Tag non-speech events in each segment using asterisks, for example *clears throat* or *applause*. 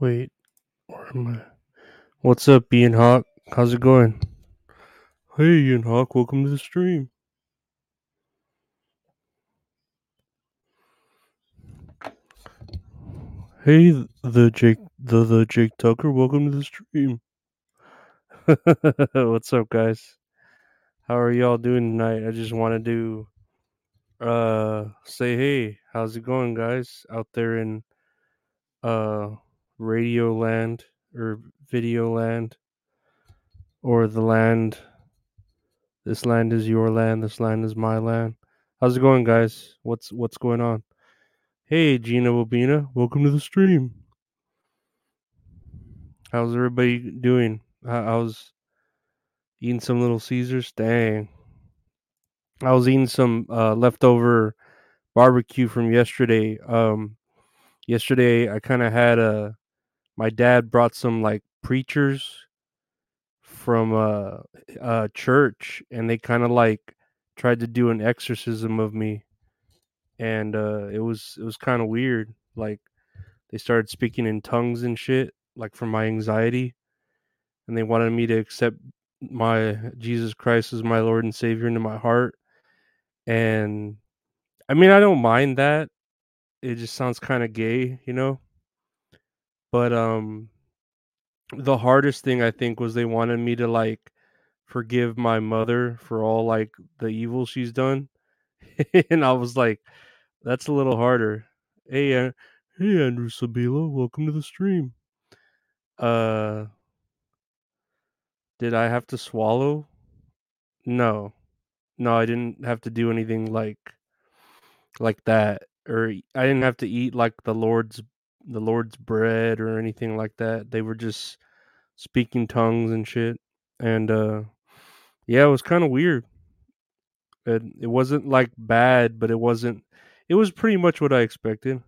Wait, where am I? What's up, Ian Hawk? How's it going? Hey, Ian Hawk, welcome to the stream. Hey, the Jake, the the Jake Tucker, welcome to the stream. *laughs* What's up, guys? How are y'all doing tonight? I just want to do uh say hey, how's it going, guys, out there in uh radio land or video land or the land this land is your land this land is my land. How's it going guys? What's what's going on? Hey gina Wabina, welcome to the stream. How's everybody doing? I was eating some little caesars? Dang. I was eating some uh leftover barbecue from yesterday? Um yesterday i kind of had a my dad brought some like preachers from a, uh church and they kind of like tried to do an exorcism of me and uh it was it was kind of weird like they started speaking in tongues and shit like from my anxiety and they wanted me to accept my Jesus Christ as my Lord and Savior into my heart and I mean I don't mind that it just sounds kind of gay you know but um the hardest thing I think was they wanted me to like forgive my mother for all like the evil she's done. *laughs* and I was like, that's a little harder. Hey, uh, hey, Andrew Sabilo, welcome to the stream. Uh, did I have to swallow? No, no, I didn't have to do anything like like that, or I didn't have to eat like the Lord's the Lord's bread or anything like that. They were just speaking tongues and shit, and uh, yeah, it was kind of weird. It it wasn't like bad, but it wasn't. It was pretty much what I expected.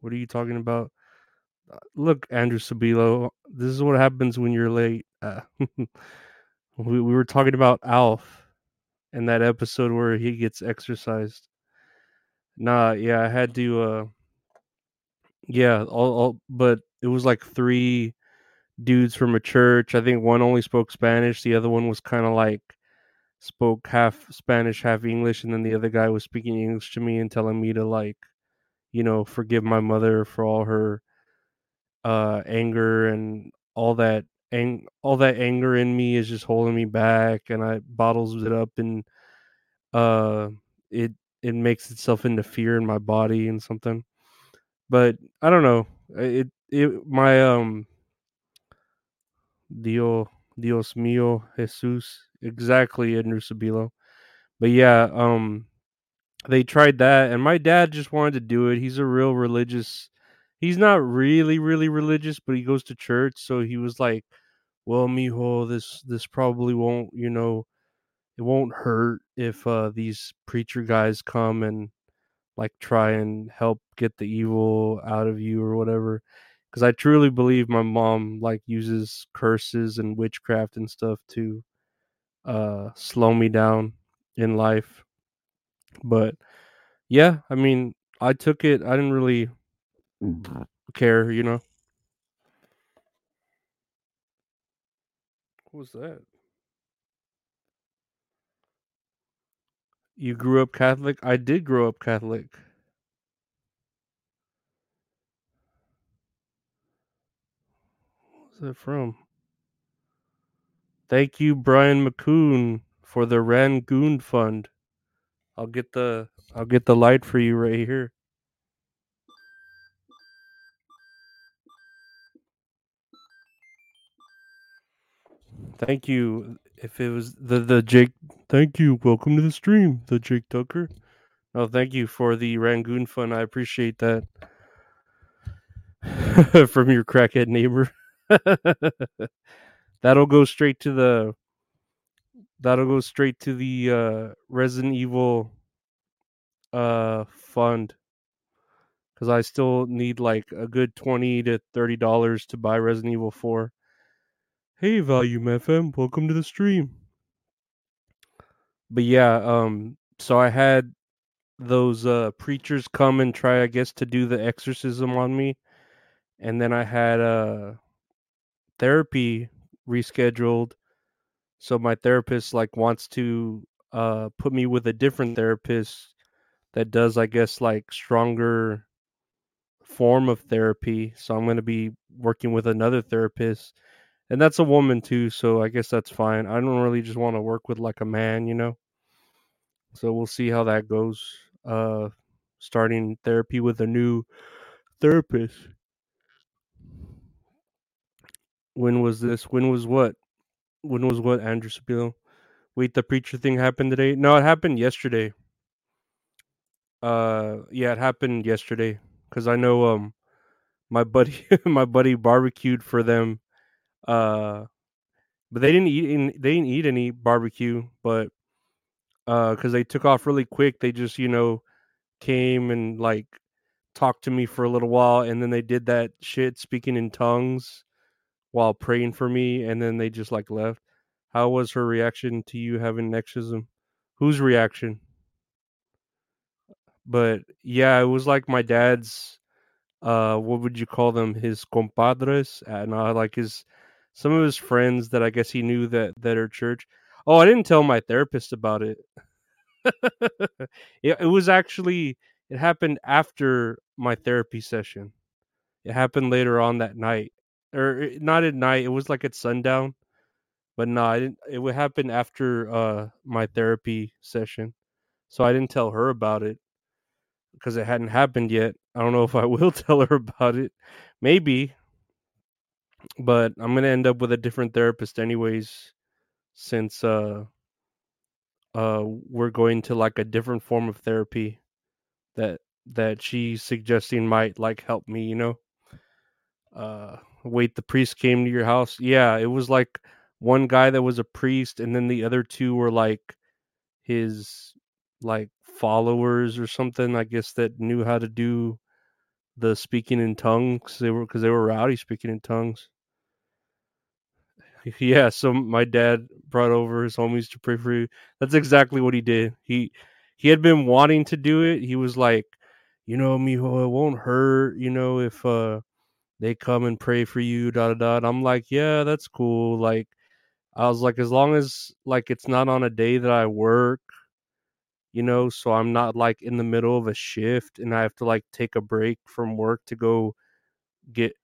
What are you talking about? Uh, Look, Andrew Sabilo, this is what happens when you're late. Uh, *laughs* we we were talking about Alf in that episode where he gets exercised. Nah, yeah, I had to. uh Yeah, all, all but it was like three dudes from a church. I think one only spoke Spanish. The other one was kind of like spoke half Spanish, half English, and then the other guy was speaking English to me and telling me to like, you know, forgive my mother for all her uh anger and all that ang- all that anger in me is just holding me back and I bottles it up and uh it it makes itself into fear in my body and something. But I don't know. It it my um Dio Dios mío Jesus exactly Andrew Sabilo. But yeah, um they tried that and my dad just wanted to do it he's a real religious he's not really really religious but he goes to church so he was like well mijo this this probably won't you know it won't hurt if uh these preacher guys come and like try and help get the evil out of you or whatever because i truly believe my mom like uses curses and witchcraft and stuff to uh slow me down in life but yeah, I mean, I took it. I didn't really care, you know. What was that? You grew up Catholic? I did grow up Catholic. What's that from? Thank you, Brian McCoon, for the Rangoon Fund. I'll get the I'll get the light for you right here. Thank you. If it was the the Jake, thank you. Welcome to the stream, the Jake Tucker. Oh, thank you for the Rangoon Fund. I appreciate that. *laughs* from your crackhead neighbor. *laughs* that'll go straight to the that'll go straight to the uh Resident Evil uh fund cuz I still need like a good 20 to 30 dollars to buy Resident Evil 4. Hey Volume FM, welcome to the stream. But yeah, um so I had those uh preachers come and try I guess to do the exorcism on me. And then I had uh therapy rescheduled. So my therapist like wants to uh put me with a different therapist that does I guess like stronger form of therapy. So I'm going to be working with another therapist and that's a woman too so I guess that's fine. I don't really just want to work with like a man you know? So we'll see how that goes uh starting therapy with a new therapist. When was this? When was what? When was what andrew Sabilo? wait the preacher thing happened today? No it happened yesterday. Uh yeah it happened yesterday because i know um my buddy *laughs* my buddy barbecued for them uh but they didn't eat any, they didn't eat any barbecue but uh because they took off really quick they just you know came and like talked to me for a little while and then they did that shit speaking in tongues while praying for me and then they just like left. How was her reaction to you having exorcism whose reaction? But yeah it was like my dad's uh what would you call them his compadres and uh, like his some of his friends that i guess he knew that that are church. Oh i didn't tell my therapist about it. *laughs* It, it was actually it happened after my therapy session. It happened later on that night or eh, not at night it was like at sundown. But no i didn't it would happen after uh my therapy session. So i didn't tell her about it because it hadn't happened yet. I don't know if i *laughs* will tell her about it. Maybe but i'm gonna end up with a different therapist anyways since uh uh we're going to like a different form of therapy that that she's suggesting might like help me you know? Uh wait the priest came to your house? Yeah it was like one guy that was a priest and then the other two were like his like followers or something i guess that knew how to do the speaking in tongues. They were because they were rowdy speaking in tongues *laughs* yeah so my dad brought over his homies to pray for you. That's exactly what he did. He he had been wanting to do it. He was like you know mijo it won't hurt you know if uh they come and pray for you da da da. I'm like yeah that's cool. Like i was like as long as like it's not on a day that i work you know so i'm not like in the middle of a shift and i have to like take a break from work to go get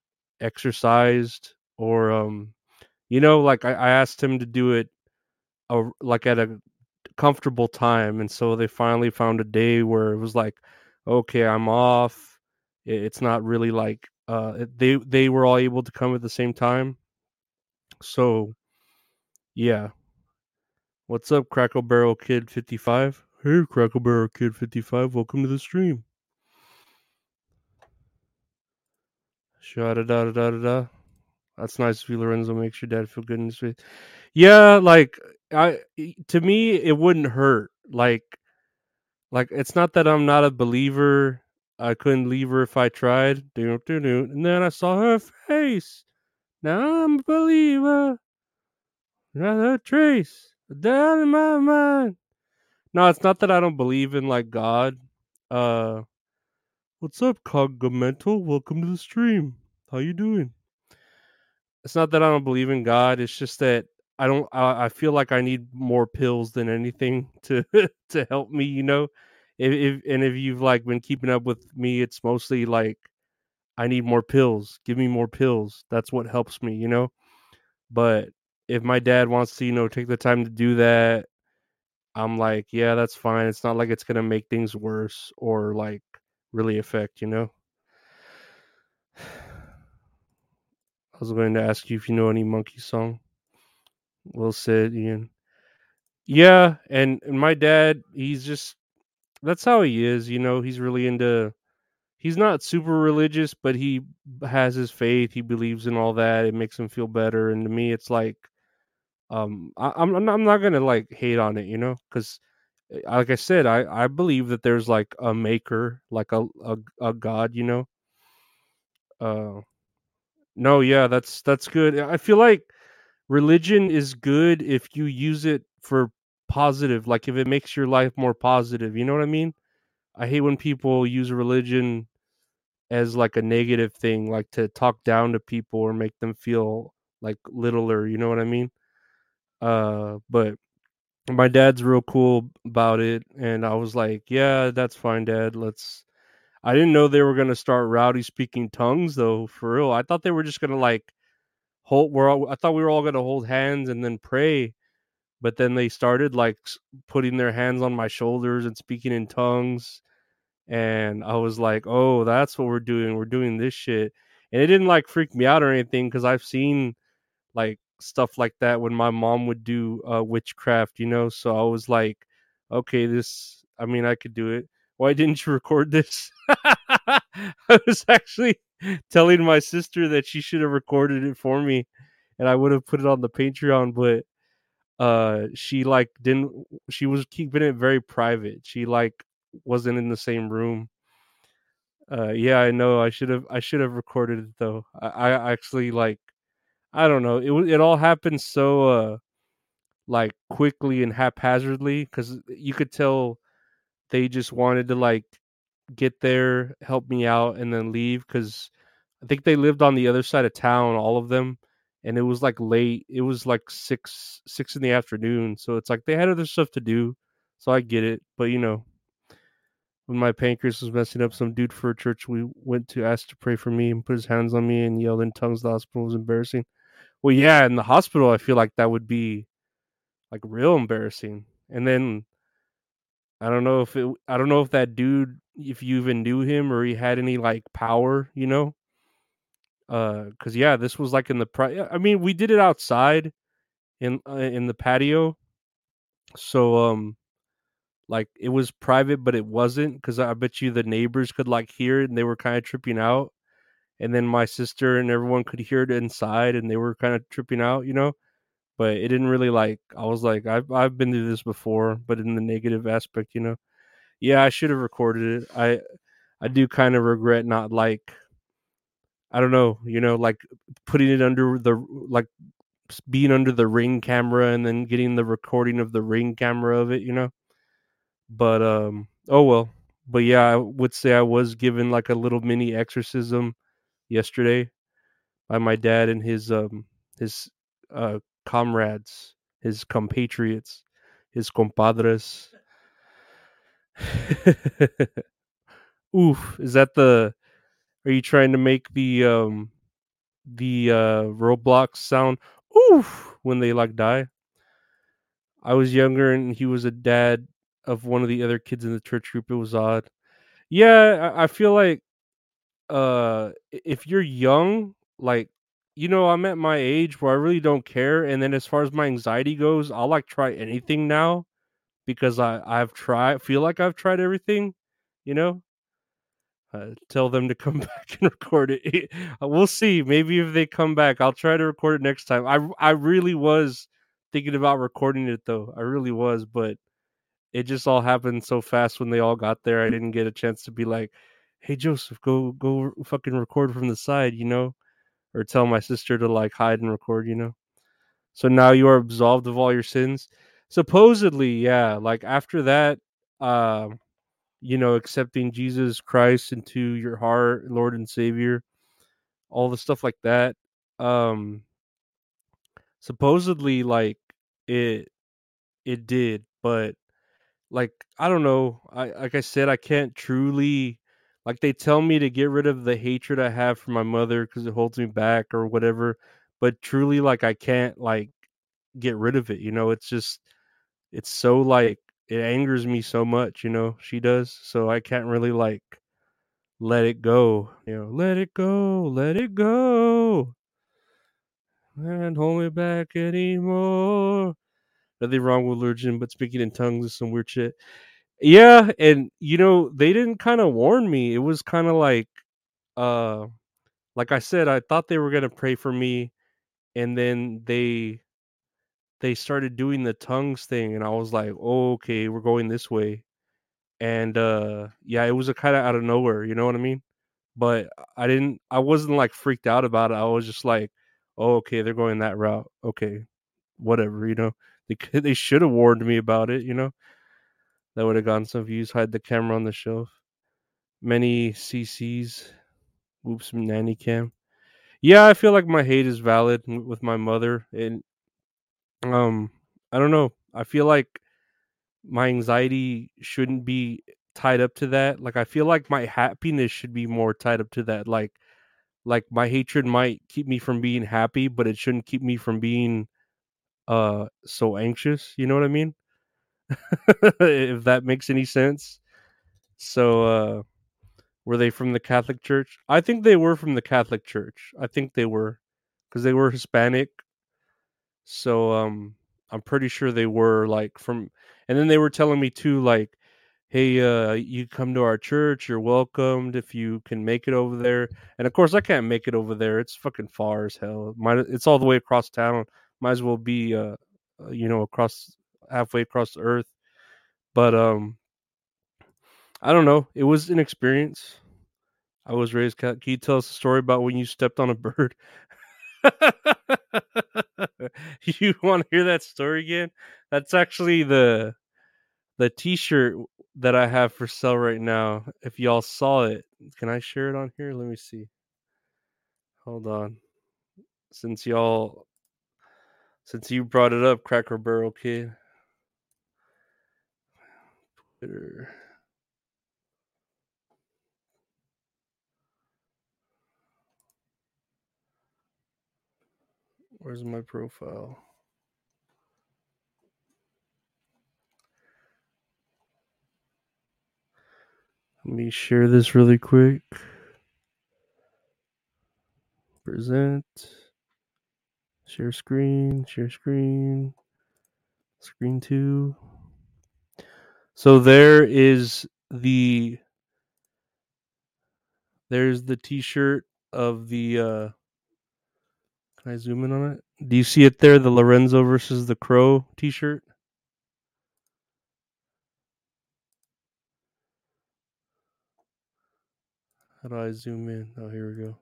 exercised or um you know like i, I asked him to do it a, like at a comfortable time and so they finally found a day where it was like okay i'm off. It's not really like uh they they were all able to come at the same time. So yeah. What's up cracker barrel kid 55 hey cracker barrel kid 55 welcome to the stream. Sha da da da da da. That's nice of you, Lorenzo. Makes your dad feel good in his face. Yeah, like I to me it wouldn't hurt. Like like it's not that I'm not a believer. I couldn't leave her if I tried. And then I saw her face. Now I'm a believer. Not a trace. Down in my mind. No, it's not that I don't believe in like God. Uh What's up, Cogmental? Welcome to the stream. How you doing? It's not that I don't believe in God. It's just that I don't. I, I feel like I need more pills than anything *laughs* to to help me. You know, if, if and if you've like been keeping up with me, it's mostly like I need more pills. Give me more pills. That's what helps me. You know. But if my dad wants to, you know, take the time to do that, I'm like, yeah, that's fine. It's not like it's gonna make things worse or like really affect. You know. Was going to ask you if you know any monkey song. Well said, Ian. Yeah, and, and my dad, he's just that's how he is, you know, he's really into he's not super religious, but he has his faith. He believes in all that. It makes him feel better. And to me, it's like, um, I, I'm I'm not- I'm not gonna like hate on it, you know, because like I said, I I believe that there's like a maker, like a a, a God, you know. Uh, no, yeah, that's that's good. I feel like religion is good if you use it for positive, like if it makes your life more positive. You know what I mean? I hate when people use religion as like a negative thing, like to talk down to people or make them feel like littler. You know what I mean? Uh, but my dad's real cool about it, and I was like, "Yeah, that's fine, Dad. Let's." I didn't know they were gonna start rowdy speaking tongues though. For real, I thought they were just gonna like hold. We're all, I thought we were all gonna hold hands and then pray, but then they started like putting their hands on my shoulders and speaking in tongues and I was like, "Oh, that's what we're doing. We're doing this shit." And it didn't like freak me out or anything because I've seen like stuff like that when my mom would do uh, witchcraft, you know. So I was like, "Okay, this. I mean, I could do it. Why didn't you record this?" *laughs* I was actually telling my sister that she should have recorded it for me, and I would have put it on the Patreon, but uh she like didn't she was keeping it very private. She like wasn't in the same room. Uh yeah i know i should have i should have recorded it though. I, I actually like i don't know it it all happened so uh like quickly and haphazardly because you could tell they just wanted to like get there help me out and then leave because i think they lived on the other side of town all of them and it was like late it was like six six in the afternoon so it's like they had other stuff to do so i get it but you know when my pancreas was messing up, some dude for a church we went to asked to pray for me and put his hands on me and yelled in tongues. The hospital was embarrassing. Well, yeah, in the hospital, I feel like that would be like real embarrassing. And then I don't know if it, I don't know if that dude, if you even knew him or he had any like power, you know? Uh, cause yeah, this was like in the pri- I mean, we did it outside in uh, in the patio, so um, like it was private, but it wasn't because I bet you the neighbors could like hear it and they were kind of tripping out. And then my sister and everyone could hear it inside and they were kind of tripping out you know but it didn't really like i was like i've, I've been through this before but in the negative aspect you know? Yeah i should have recorded it. I i do kind of regret not like i don't know you know like putting it under the like being under the ring camera and then getting the recording of the ring camera of it you know? But um oh well. But yeah i would say i was given like a little mini exorcism yesterday by my dad and his um his uh comrades, his compatriots, his compadres. *laughs* Oof, is that the are you trying to make the um the uh Roblox sound oof when they like die? I was younger and he was a dad of one of the other kids in the church group. It was odd. Yeah, I, I feel like uh if you're young like you know i'm at my age where i really don't care and then as far as my anxiety goes i'll like try anything now because i i've tried feel like i've tried everything you know? Uh, tell them to come *laughs* back and record it. Uh, we'll see maybe if they come back i'll try to record it next time. I i really was thinking about recording it though i really was but it just all happened so fast when they all got there. I didn't get a chance to be like, "Hey, Joseph, go go fucking record from the side," you know, or tell my sister to like hide and record, you know. So now you are absolved of all your sins. Supposedly, yeah. Like after that, um, you know, accepting Jesus Christ into your heart, Lord and Savior, all the stuff like that. Um, supposedly, like it it did, but like I don't know. I like I said, I can't truly like they tell me to get rid of the hatred I have for my mother because it holds me back or whatever. But truly, like I can't like get rid of it. You know, it's just it's so like it angers me so much. You know, she does, so I can't really like let it go. You know, let it go, let it go, and hold me back anymore. Nothing wrong with religion, but speaking in tongues is some weird shit. Yeah, and you know, they didn't kind of warn me. It was kind of like uh like I said, I thought they were going to pray for me and then they they started doing the tongues thing and I was like, oh, "Okay, we're going this way." And uh yeah, it was a kind of out of nowhere, you know what I mean? But I didn't I wasn't like freaked out about it. I was just like, "Oh, okay, they're going that route. Okay, whatever, you know." They they should have warned me about it, you know. That would have gotten some views. Hide the camera on the shelf. Many CCs. Whoops, nanny cam. Yeah, I feel like my hate is valid with my mother, and um, I don't know. I feel like my anxiety shouldn't be tied up to that. Like I feel like my happiness should be more tied up to that. Like like my hatred might keep me from being happy, but it shouldn't keep me from being uh so anxious. You know what I mean? *laughs* if that makes any sense. So uh were they from the Catholic Church? I think they were from the Catholic Church. I think they were cuz they were Hispanic. So um I'm pretty sure they were like from and then they were telling me too like hey uh you come to our church you're welcomed if you can make it over there and of course i can't make it over there it's fucking far as hell Might, it's all the way across town might as well be uh uh, you know across halfway across the earth but um i don't know it was an experience i was raised cat can you tell us a story about when you stepped on a *laughs* bird you want to hear that story again that's actually the the t-shirt that I have for sale right now. If y'all saw it, can I share it on here? Let me see. Hold on. Since y'all since you brought it up, Cracker Barrel Kid. Twitter. Where's my profile? Let me share this really quick. Present. Share screen. Share screen. Screen two. So there is the there's the t-shirt of the uh can I zoom in on it? Do you see it there? The Lorenzo versus the Crow t-shirt? How do I zoom in? Oh, here we go.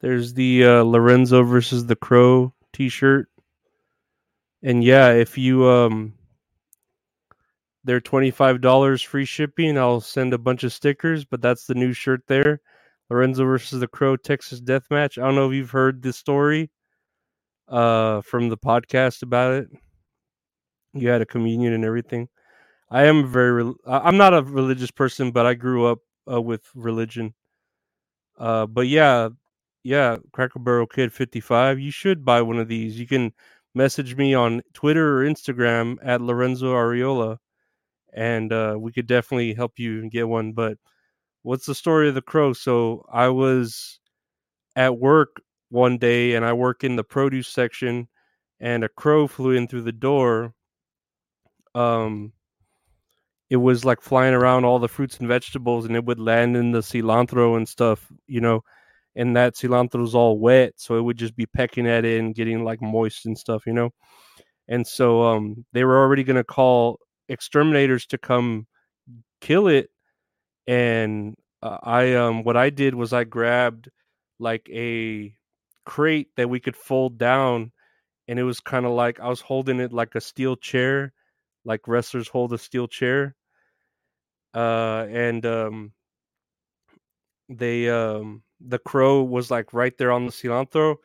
There's the uh, Lorenzo versus the Crow T-shirt, and yeah, if you um, they're twenty five dollars free shipping. I'll send a bunch of stickers, but that's the new shirt there. Lorenzo versus the Crow Texas Death Match. I don't know if you've heard the story uh, from the podcast about it. You had a communion and everything. I am very. I'm not a religious person, but I grew up uh, with religion. Uh, but yeah, yeah, Cracker Barrel Kid 55. You should buy one of these. You can message me on Twitter or Instagram at Lorenzo Ariola, and uh, we could definitely help you get one. But what's the story of the crow? So I was at work one day, and I work in the produce section, and a crow flew in through the door. Um, it was like flying around all the fruits and vegetables, and it would land in the cilantro and stuff, you know and that cilantro cilantro's all wet, so it would just be pecking at it and getting like moist and stuff, you know. And so um, they were already gonna call exterminators to come kill it, and uh, I um what I did was I grabbed like a crate that we could fold down, and it was kind of like I was holding it like a steel chair, like wrestlers hold a steel chair. Uh, and um, they um the crow was like right there on the cilantro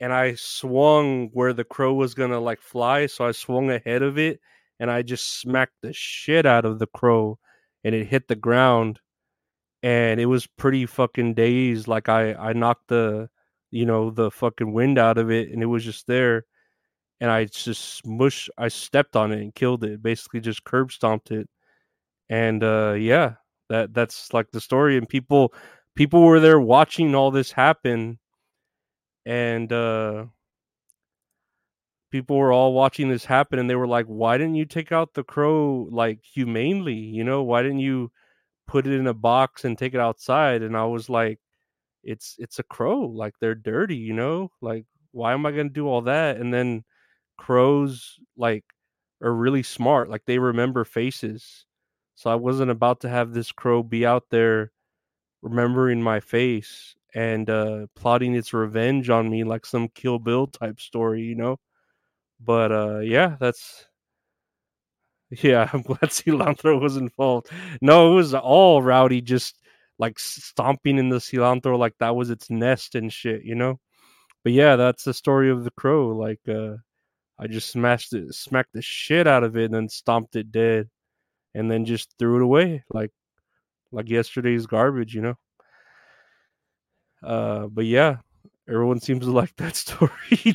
and I swung where the crow was gonna like fly, so I swung ahead of it and I just smacked the shit out of the crow and it hit the ground and it was pretty fucking dazed. Like I I knocked the you know the fucking wind out of it and it was just there and I just smush I stepped on it and killed it. Basically just curb stomped it. And uh yeah, that that's like the story and people people were there watching all this happen and uh people were all watching this happen and they were like why didn't you take out the crow like humanely you know? Why didn't you put it in a box and take it outside? And i was like it's it's a crow like they're dirty you know? Like why am i going to do all that? And then crows like are really smart like they remember faces. So i wasn't about to have this crow be out there remembering my face and uh plotting its revenge on me like some kill bill type story you know? But uh yeah that's *laughs* yeah i'm glad *laughs* cilantro was involved. No it was all rowdy just like stomping in the cilantro like that was its nest and shit you know? But yeah that's the story of the crow like uh i just smashed it smacked the shit out of it and then stomped it dead and then just threw it away like like yesterday's garbage you know uh but yeah everyone seems to *laughs* like that story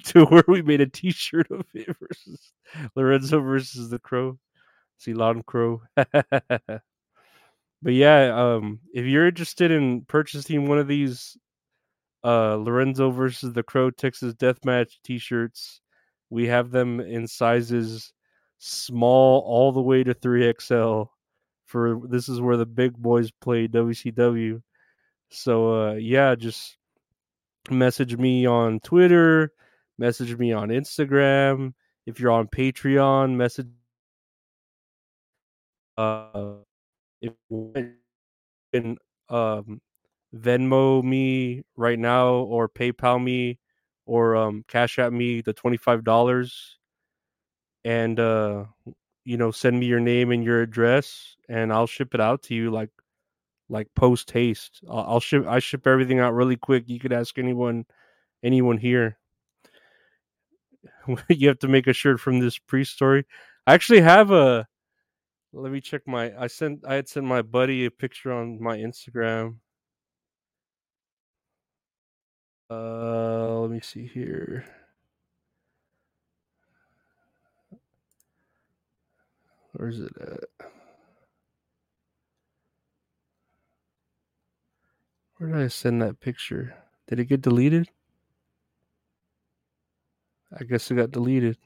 to where we made a t-shirt of it versus lorenzo versus the crow Ceylon Crow. *laughs* but yeah, um, if you're interested in purchasing one of these uh, Lorenzo versus the Crow Texas Deathmatch t-shirts, we have them in sizes small all the way to 3XL. For this is where the big boys play WCW. So uh, yeah, just message me on Twitter, message me on Instagram. If you're on Patreon, message uh, if you can um, Venmo me right now or PayPal me or um, Cash at me the twenty five dollars, and uh, you know send me your name and your address, and I'll ship it out to you like like post haste. I'll, I'll ship I ship everything out really quick. You could ask anyone anyone here. *laughs* you have to make a shirt from this pre story. I actually have a let me check my. I sent. I had sent my buddy a picture on my Instagram. Uh, let me see here. Where's it at? Where did I send that picture? Did it get deleted? I guess it got deleted.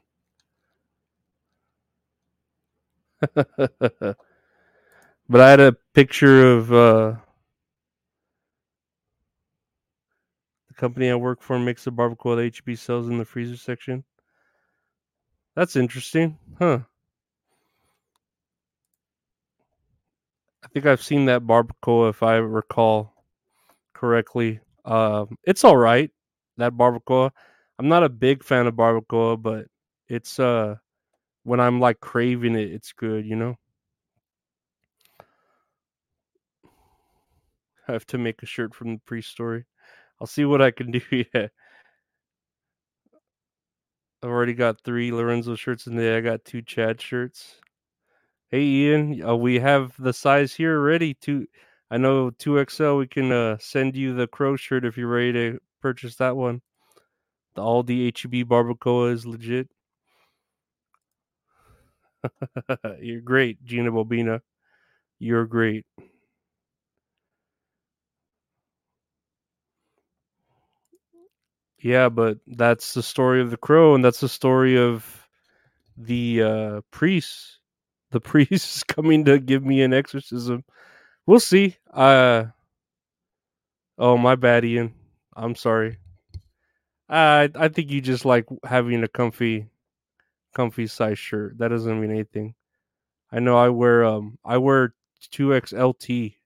*laughs* but I had a picture of uh, the company I work for makes the barbacoa that HEB sells in the freezer section. That's interesting, huh? I think I've seen that barbacoa if I recall correctly. Um, it's all right. That barbacoa. I'm not a big fan of barbacoa, but it's uh when I'm like craving it, it's good, you know. I have to make a shirt from the pre-story. I'll see what I can do. *laughs* Yeah, I've already got three Lorenzo shirts in there. I got two Chad shirts. Hey Ian, uh, we have the size here ready. To I know two XL. We can uh, send you the crow shirt if you're ready to purchase that one. The Aldi HEB barbacoa is legit. *laughs* You're great, Gina Bobina. You're great. Yeah, but that's the story of the crow, and that's the story of the uh, priest. The *laughs* priest coming to give me an exorcism. We'll see. Uh oh, my bad, Ian. I'm sorry. I I think you just like having a comfy, comfy size shirt. That doesn't mean anything. I know I wear um I wear two XLT.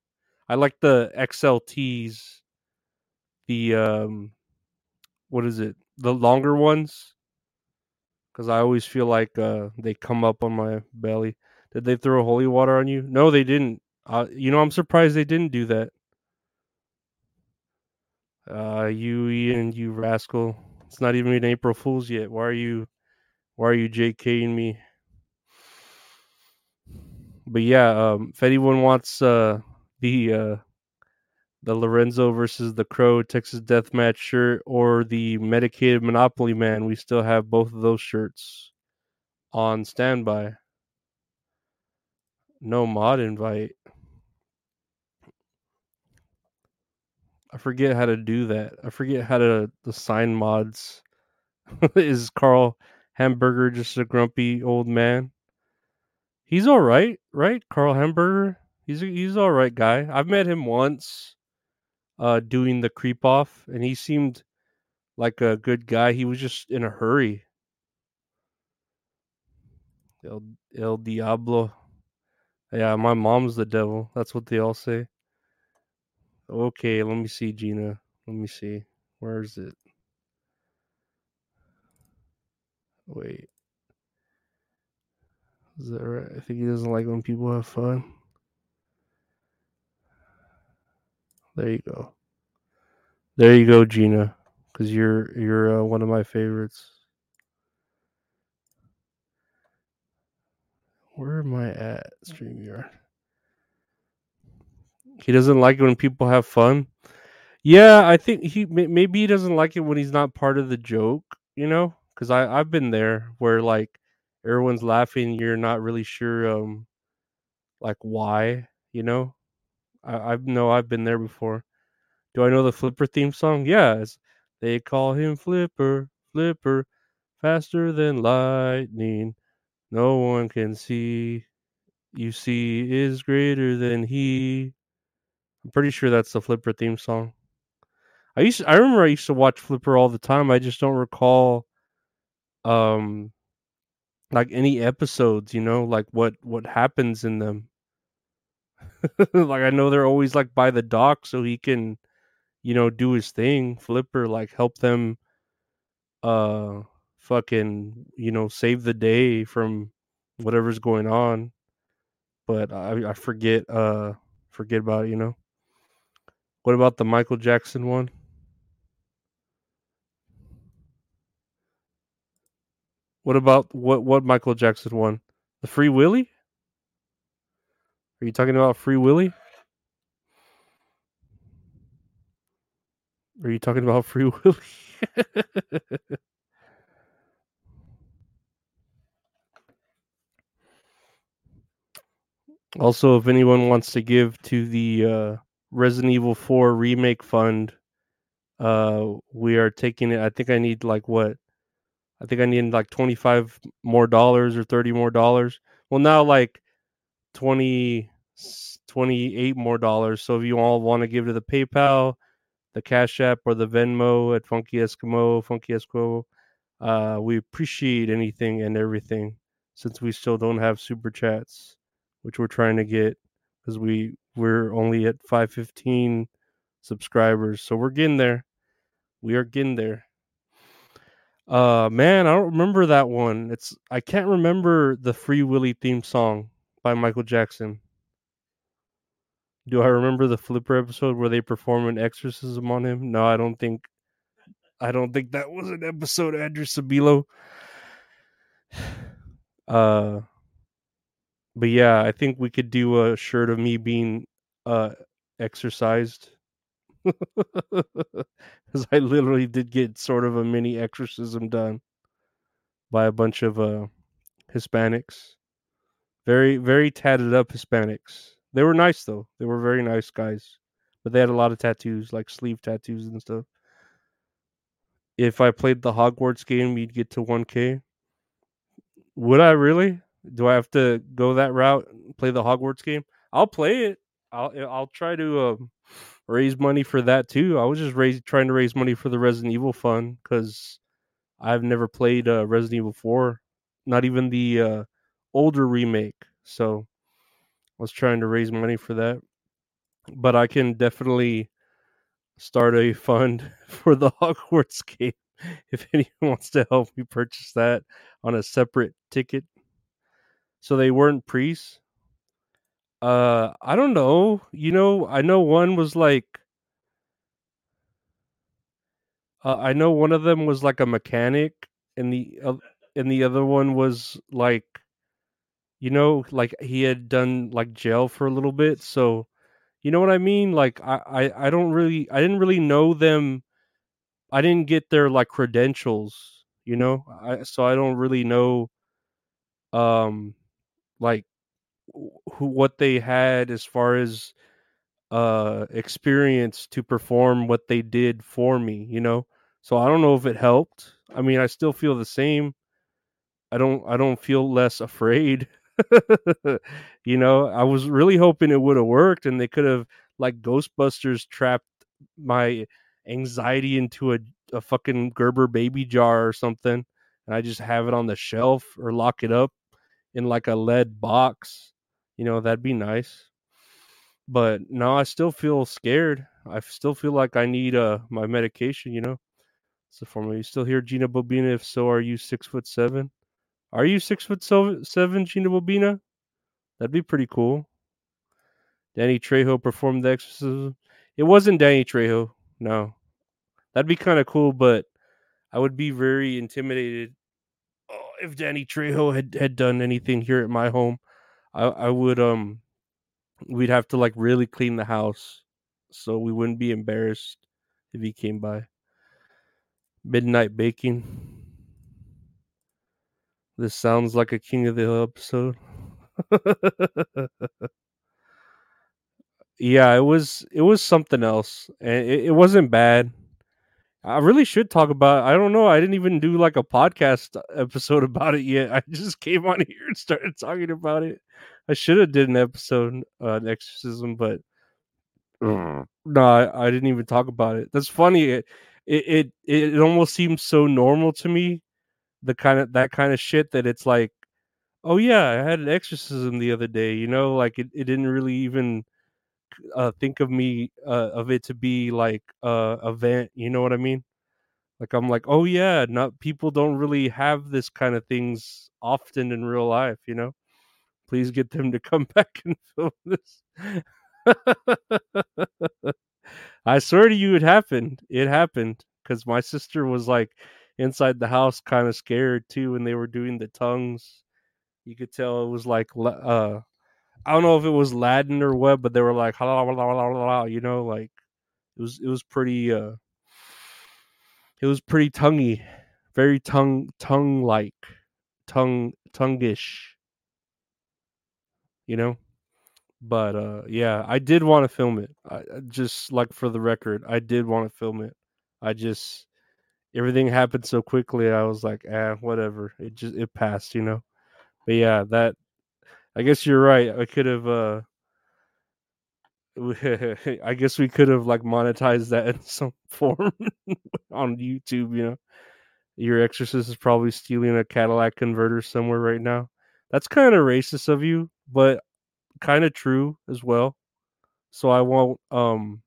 I like the XLTs. The um what is it? The longer ones. Cause I always feel like uh they come up on my belly. Did they throw holy water on you? No, they didn't. Uh, you know, I'm surprised they didn't do that. Uh, you Ian, you rascal! It's not even April Fool's yet. Why are you, why are you JKing me? But yeah, um, if anyone wants uh, the uh, the Lorenzo versus the Crow Texas Deathmatch shirt or the Medicated Monopoly Man. We still have both of those shirts on standby. No mod invite. I forget how to do that. I forget how to assign mods. *laughs* Is Carl Hamburger just a grumpy old man? He's all right, right? Carl Hamburger. He's a, he's all right guy. I've met him once, uh, doing the creep off, and he seemed like a good guy. He was just in a hurry. El, El Diablo. Yeah, my mom's the devil. That's what they all say. Okay, let me see, Gina. Let me see. Where is it? Wait. Is that right? I think he doesn't like when people have fun. There you go. There you go, Gina. Because you're you're uh, one of my favorites. Where am I at, StreamYard? He doesn't like it when people have fun. Yeah, I think he maybe he doesn't like it when he's not part of the joke, you know? Because I I've been there where like everyone's laughing, you're not really sure um like why, you know? I I know I've been there before. Do I know the Flipper theme song? Yes. They call him Flipper, Flipper, faster than lightning. No one can see. You see is greater than he. I'm pretty sure that's the Flipper theme song. I used to, I remember I used to watch Flipper all the time. I just don't recall um like any episodes, you know, like what what happens in them. *laughs* like I know they're always like by the dock so he can you know do his thing, Flipper like help them uh fucking, you know, save the day from whatever's going on. But I I forget uh forget about it, you know. What about the Michael Jackson one? What about what what Michael Jackson one? The Free Willy? Are you talking about Free Willy? Are you talking about *laughs* Free Willy? also, if anyone wants to give to the uh, Resident Evil 4 remake fund, uh, we are taking it. I think I need like what I think I need like 25 more dollars or 30 more dollars. Well, now like 20, 28 more dollars. So if you all want to give to the PayPal, the Cash App, or the Venmo at Funky Eskimo, Funky Eskimo, uh, we appreciate anything and everything since we still don't have super chats, which we're trying to get because we we're only at 515 subscribers. So we're getting there. We are getting there. Uh man, I don't remember that one. It's I can't remember the Free Willy theme song by Michael Jackson. Do I remember the Flipper episode where they perform an exorcism on him? No, I don't think I don't think that was an episode, Andrew Sabilo. *sighs* Uh but yeah, I think we could do a shirt of me being uh exercised. *laughs* Because I literally did get sort of a mini exorcism done by a bunch of uh, Hispanics. Very, very tatted up Hispanics. They were nice though. They were very nice guys, but they had a lot of tattoos, like sleeve tattoos and stuff. If I played the Hogwarts game, you'd get to 1K. Would I really? Do I have to go that route? And play the Hogwarts game? I'll play it. I'll I'll try to um, raise money for that too. I was just raise, trying to raise money for the Resident Evil fund because I've never played uh, Resident Evil 4, not even the uh, older remake. So I was trying to raise money for that. But I can definitely start a fund *laughs* for the Hogwarts *laughs* game if anyone wants to help me purchase that on a separate ticket. So they weren't priests. Uh, I don't know. You know, I know one was like uh, I know one of them was like a mechanic and the uh, and the other one was like you know, like he had done like jail for a little bit, so You know what I mean? Like I, I, I don't really I didn't really know them. I didn't get their like credentials, you know. I so I don't really know um like who what they had as far as uh experience to perform what they did for me, you know. So I don't know if it helped. I mean, I still feel the same. I don't I don't feel less afraid. *laughs* you know, I was really hoping it would have worked and they could have like Ghostbusters trapped my anxiety into a a fucking Gerber baby jar or something and I just have it on the shelf or lock it up in like a lead box. You know, that'd be nice. But no, I still feel scared. I still feel like I need uh my medication, you know. So for me, you still here, Gina Bobina? If so, are you six foot seven? Are you six foot seven, Gina Bobina? That'd be pretty cool. Danny Trejo performed the exorcism. It wasn't Danny Trejo. No, that'd be kind of cool, but I would be very intimidated if Danny Trejo had had done anything here at my home. I I would um we'd have to like really clean the house so we wouldn't be embarrassed if he came by. Midnight baking. This sounds like a King of the Hill episode. *laughs* yeah, it was it was something else, and it, it wasn't bad. I really should talk about. I don't know. I didn't even do like a podcast episode *laughs* about it yet. I just came on *laughs* here and started talking about it. I should have did an episode uh, an exorcism, but no, I, I, didn't even talk about it. That's funny. It, it it it almost seems so normal to me, the kind of that kind of shit that it's like, oh yeah, I had an exorcism the other day. You know, like it, it didn't really even uh, think of me uh, of it to be like a event. You know what I mean? Like I'm like, oh yeah, not people don't really have this kind of things often in real life. You know, please get them to come *laughs* back and film this. *laughs* I swear to you, it happened. It happened because my sister was like inside the house, kind of scared too, when they were doing the tongues. You could tell it was like uh I don't know if it was Latin or what, but they were like, you know, like it was it was pretty uh it was pretty tonguey, very tongue tongue like, tongue tonguish, you know. But uh yeah, I did want to film it. I just like for the record, I did want to film it. I just everything happened so quickly. I was like, ah, whatever. It just it passed, you know. But yeah, that I guess you're right. I could have. uh *laughs* I guess we could have like monetized that in *laughs* some form on YouTube. You know, your exorcist is probably stealing a Cadillac converter somewhere right now. That's kind of racist of you, but kind of true as well. So I won't. Um,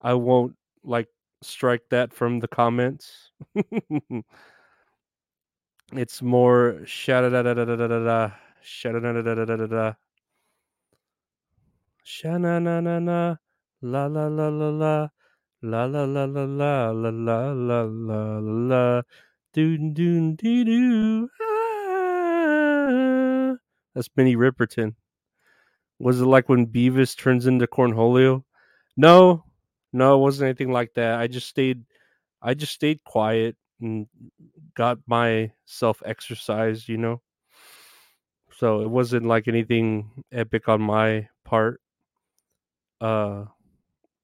I won't like strike that from the comments. *laughs* it's more sha da da da da da da da sha da da da da da da da sha na na na la la la la la la la la la la la la la la la doon doon doo doo ah. that's Minnie Riperton. Was it like when Beavis turns into Cornholio? No, no, it wasn't anything like that. I just stayed I just stayed quiet and got myself exercised, you know. So it wasn't like anything epic on my part. Uh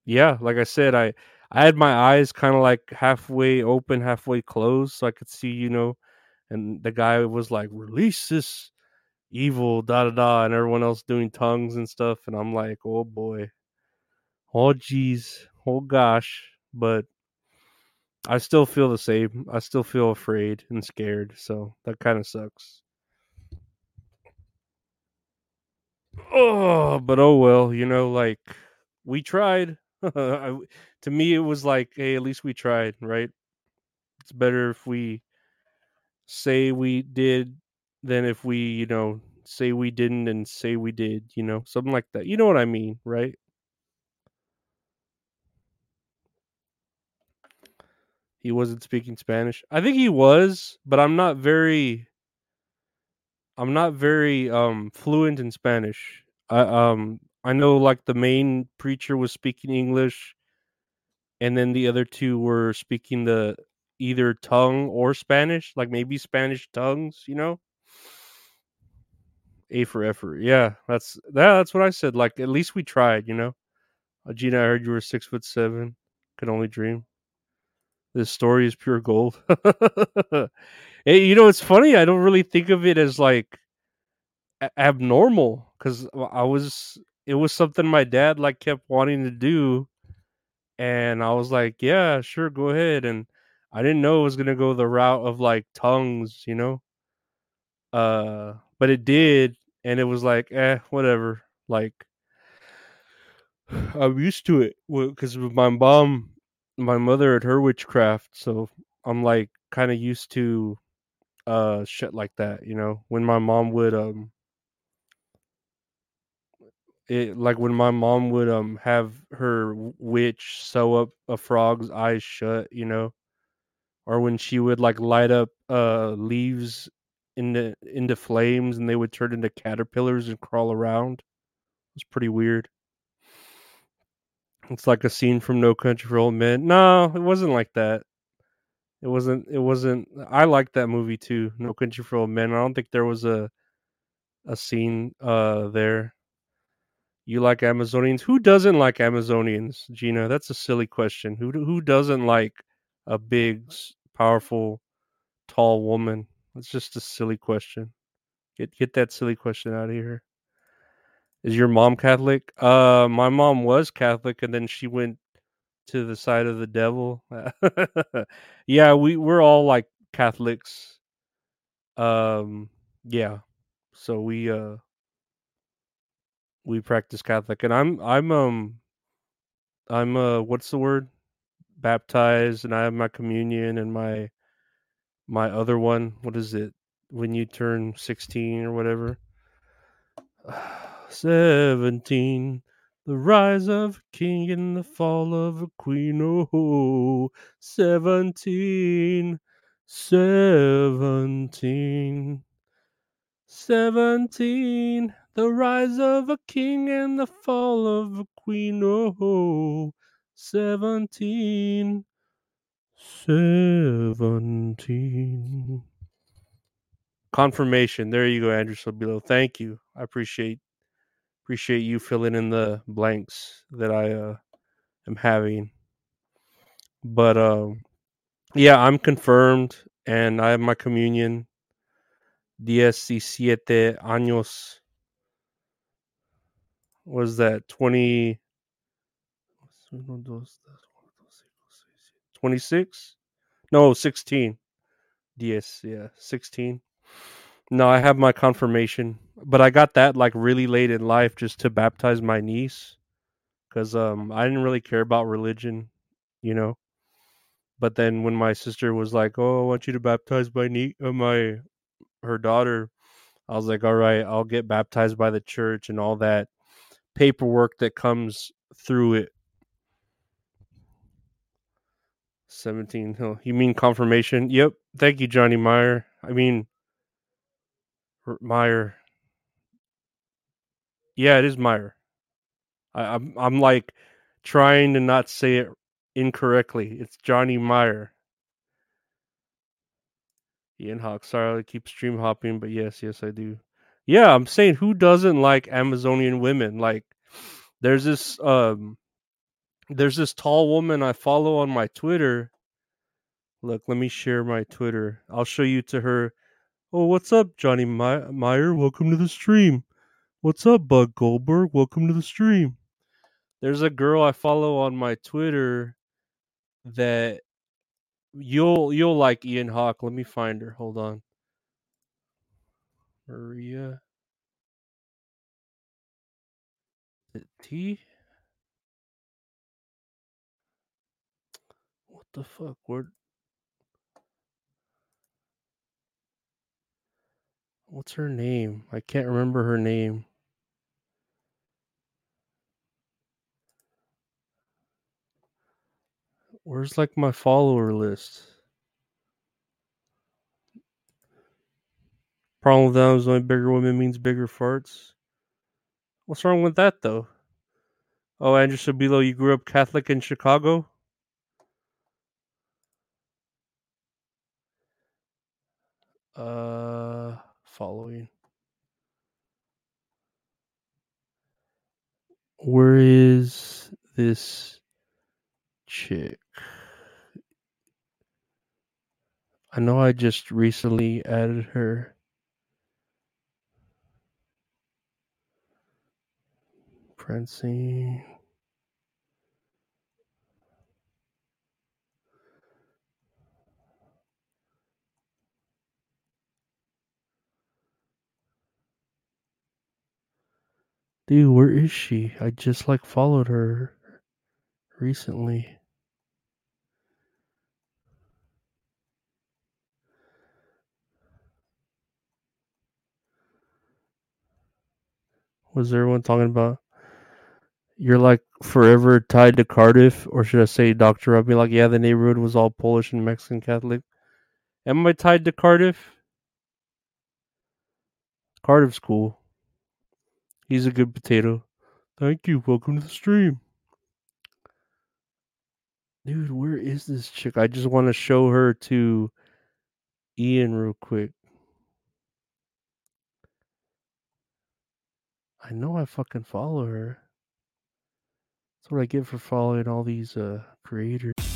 yeah, like I said, I I had my eyes kind of like halfway open, halfway closed so I could see, you know, and the guy was like, "Release this evil da da da," and everyone else doing tongues and stuff, and I'm like, "Oh boy." Oh geez. Oh gosh. But I still feel the same. I still feel afraid and scared, so that kind of sucks. Oh, but oh well, you know, like we tried. *laughs* to me, it was like, hey, at least we tried, right? It's better if we say we did than if we, you know, say we didn't and say we did, you know, something like that. You know what I mean, right? he wasn't speaking Spanish. I think he was, but I'm not very I'm not very um fluent in Spanish. I um I know like the main preacher was speaking English and then the other two were speaking the either tongue or Spanish, like maybe Spanish tongues, you know? A for effort. Yeah, that's that, that's what I said. Like at least we tried, you know. Uh, Gina, I heard you were six foot seven. Could only dream. This story is pure gold. *laughs* hey, you know, it's funny. I don't really think of it as like a- abnormal because I was. It was something my dad like kept wanting to do, and I was like, "Yeah, sure, go ahead." And I didn't know it was gonna go the route of like tongues, you know. Uh, but it did, and it was like, eh, whatever. Like, I'm used to it because with my mom, my mother had her witchcraft, so I'm like kind of used to uh shit like that, you know. When my mom would um it like when my mom would um have her witch sew up a frog's eyes shut, you know, or when she would like light up uh leaves into into flames and they would turn into caterpillars and crawl around. It's pretty weird. It's like a scene from No Country for Old Men. No, it wasn't like that. It wasn't. It wasn't. I liked that movie too, No Country for Old Men. I don't think there was a a scene uh there. You like Amazonians? Who doesn't like Amazonians, Gina? That's a silly question. Who who doesn't like a big, powerful, tall woman? That's just a silly question. Get get that silly question out of here. Is your mom Catholic? Uh, my mom was Catholic, and then she went to the side of the devil. *laughs* yeah, we we're all like Catholics. Um, yeah. So we uh we practice Catholic, and I'm I'm um I'm uh what's the word? Baptized, and I have my communion and my my other one. What is it? When you turn sixteen or whatever. *sighs* Seventeen. The rise of a king and the fall of a queen. Oh, 17. 17. 17. The rise of a king and the fall of a queen. Oh, 17. 17. Confirmation. There you go, Andrew Sabilo. Thank you. I appreciate appreciate you filling in the blanks that I uh, am having. But um, yeah, I'm confirmed, and I have my communion. Diez y siete años. Was that twenty? Twenty six? No, sixteen. Diez, yeah, sixteen. No, I have my confirmation, but I got that like really late in life just to baptize my niece because um I didn't really care about religion, you know. But then when my sister was like, "Oh, I want you to baptize my niece, uh, my her daughter," I was like, "All right, I'll get baptized by the church and all that paperwork that comes through it." Seventeen. Oh, you mean confirmation? Yep. Thank you, Johnny Meyer. I mean Meyer. Yeah, it is Meyer. I, I'm I'm like trying to not say it incorrectly. It's Johnny Meyer. Ian Hawk. Sorry, I keep stream hopping, but yes, yes, I do. Yeah, I'm saying who doesn't like Amazonian women? Like, there's this um, there's this tall woman I follow on my Twitter. Look, let me share my Twitter. I'll show you to her. Oh, what's up, Johnny My- Meyer? Welcome to the stream. What's up, Bud Goldberg? Welcome to the stream. There's a girl I follow on my Twitter that you'll you'll like Ian Hawk. Let me find her. Hold on. Maria T? What the fuck? Where What's her name? I can't remember her name. Where's like my follower list? Problem with them is only bigger women means bigger farts. What's wrong with that though? Oh, Andrew Sabilo, you grew up Catholic in Chicago? Uh, following. Where is this chick? I know I just recently added her. Francine. Dude, where is she? I just like followed her recently. Was everyone talking about you're like forever tied to Cardiff, or should I say Doctor? I'd be like, yeah, the neighborhood was all Polish and Mexican Catholic. Am I tied to Cardiff? Cardiff's cool. He's a good potato. Thank you. Welcome to the stream. Dude, where is this chick? I just want to show her to Ian real quick. I know I fucking follow her. That's what I get for following all these uh creators.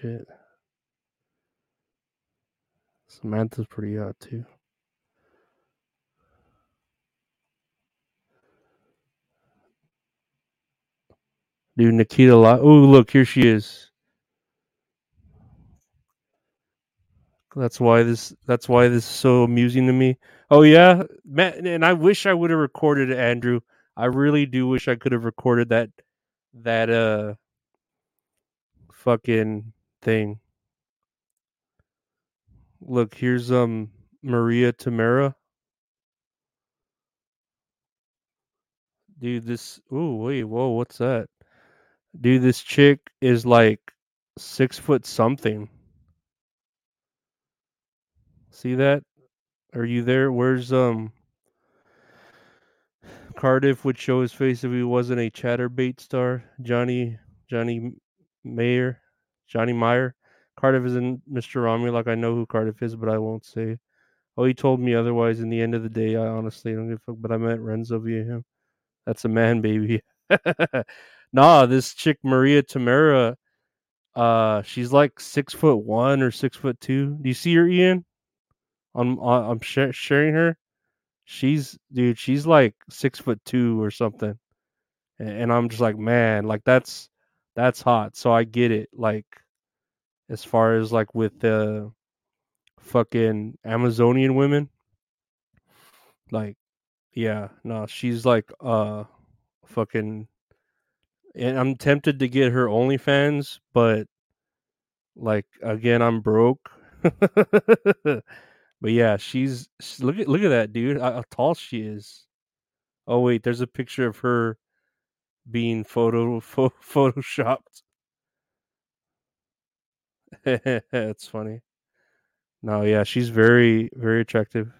Shit. Samantha's pretty hot too. Dude, Nikita Oh look, here she is. That's why this that's why this is so amusing to me. Oh yeah? And I wish I would have recorded it, Andrew. I really do wish I could have recorded that that uh fucking thing. Look, here's um Maria Tamara. Dude, this ooh wait, whoa, what's that? Dude, this chick is like six foot something. See that? Are you there? Where's um Cardiff would show his face if he wasn't a Chaturbate star? Johnny Johnny Meyer. Johnny Meyer. Cardiff isn't Mr. Romney, like I know who Cardiff is, but I won't say. Oh, he told me otherwise. In the end of the day, I honestly don't give a fuck. But I met Renzo via him. That's a man, *laughs* baby. nah, this chick Maria Tamara, uh, she's like six foot one or six foot two. Do you see her, Ian? I'm I'm sh- sharing her. She's dude. She's like six foot two or something, and, and I'm just like, man, like that's that's hot. So I get it. Like as far as like with the fucking Amazonian women. Like, yeah, no, she's like uh fucking and I'm tempted to get her OnlyFans, but like again, I'm broke. *laughs* but yeah, she's look at look at that dude, how tall she is. Oh wait, there's a picture of her being photo *laughs* pho- photoshopped. *laughs* it's funny. No, yeah, she's very very attractive.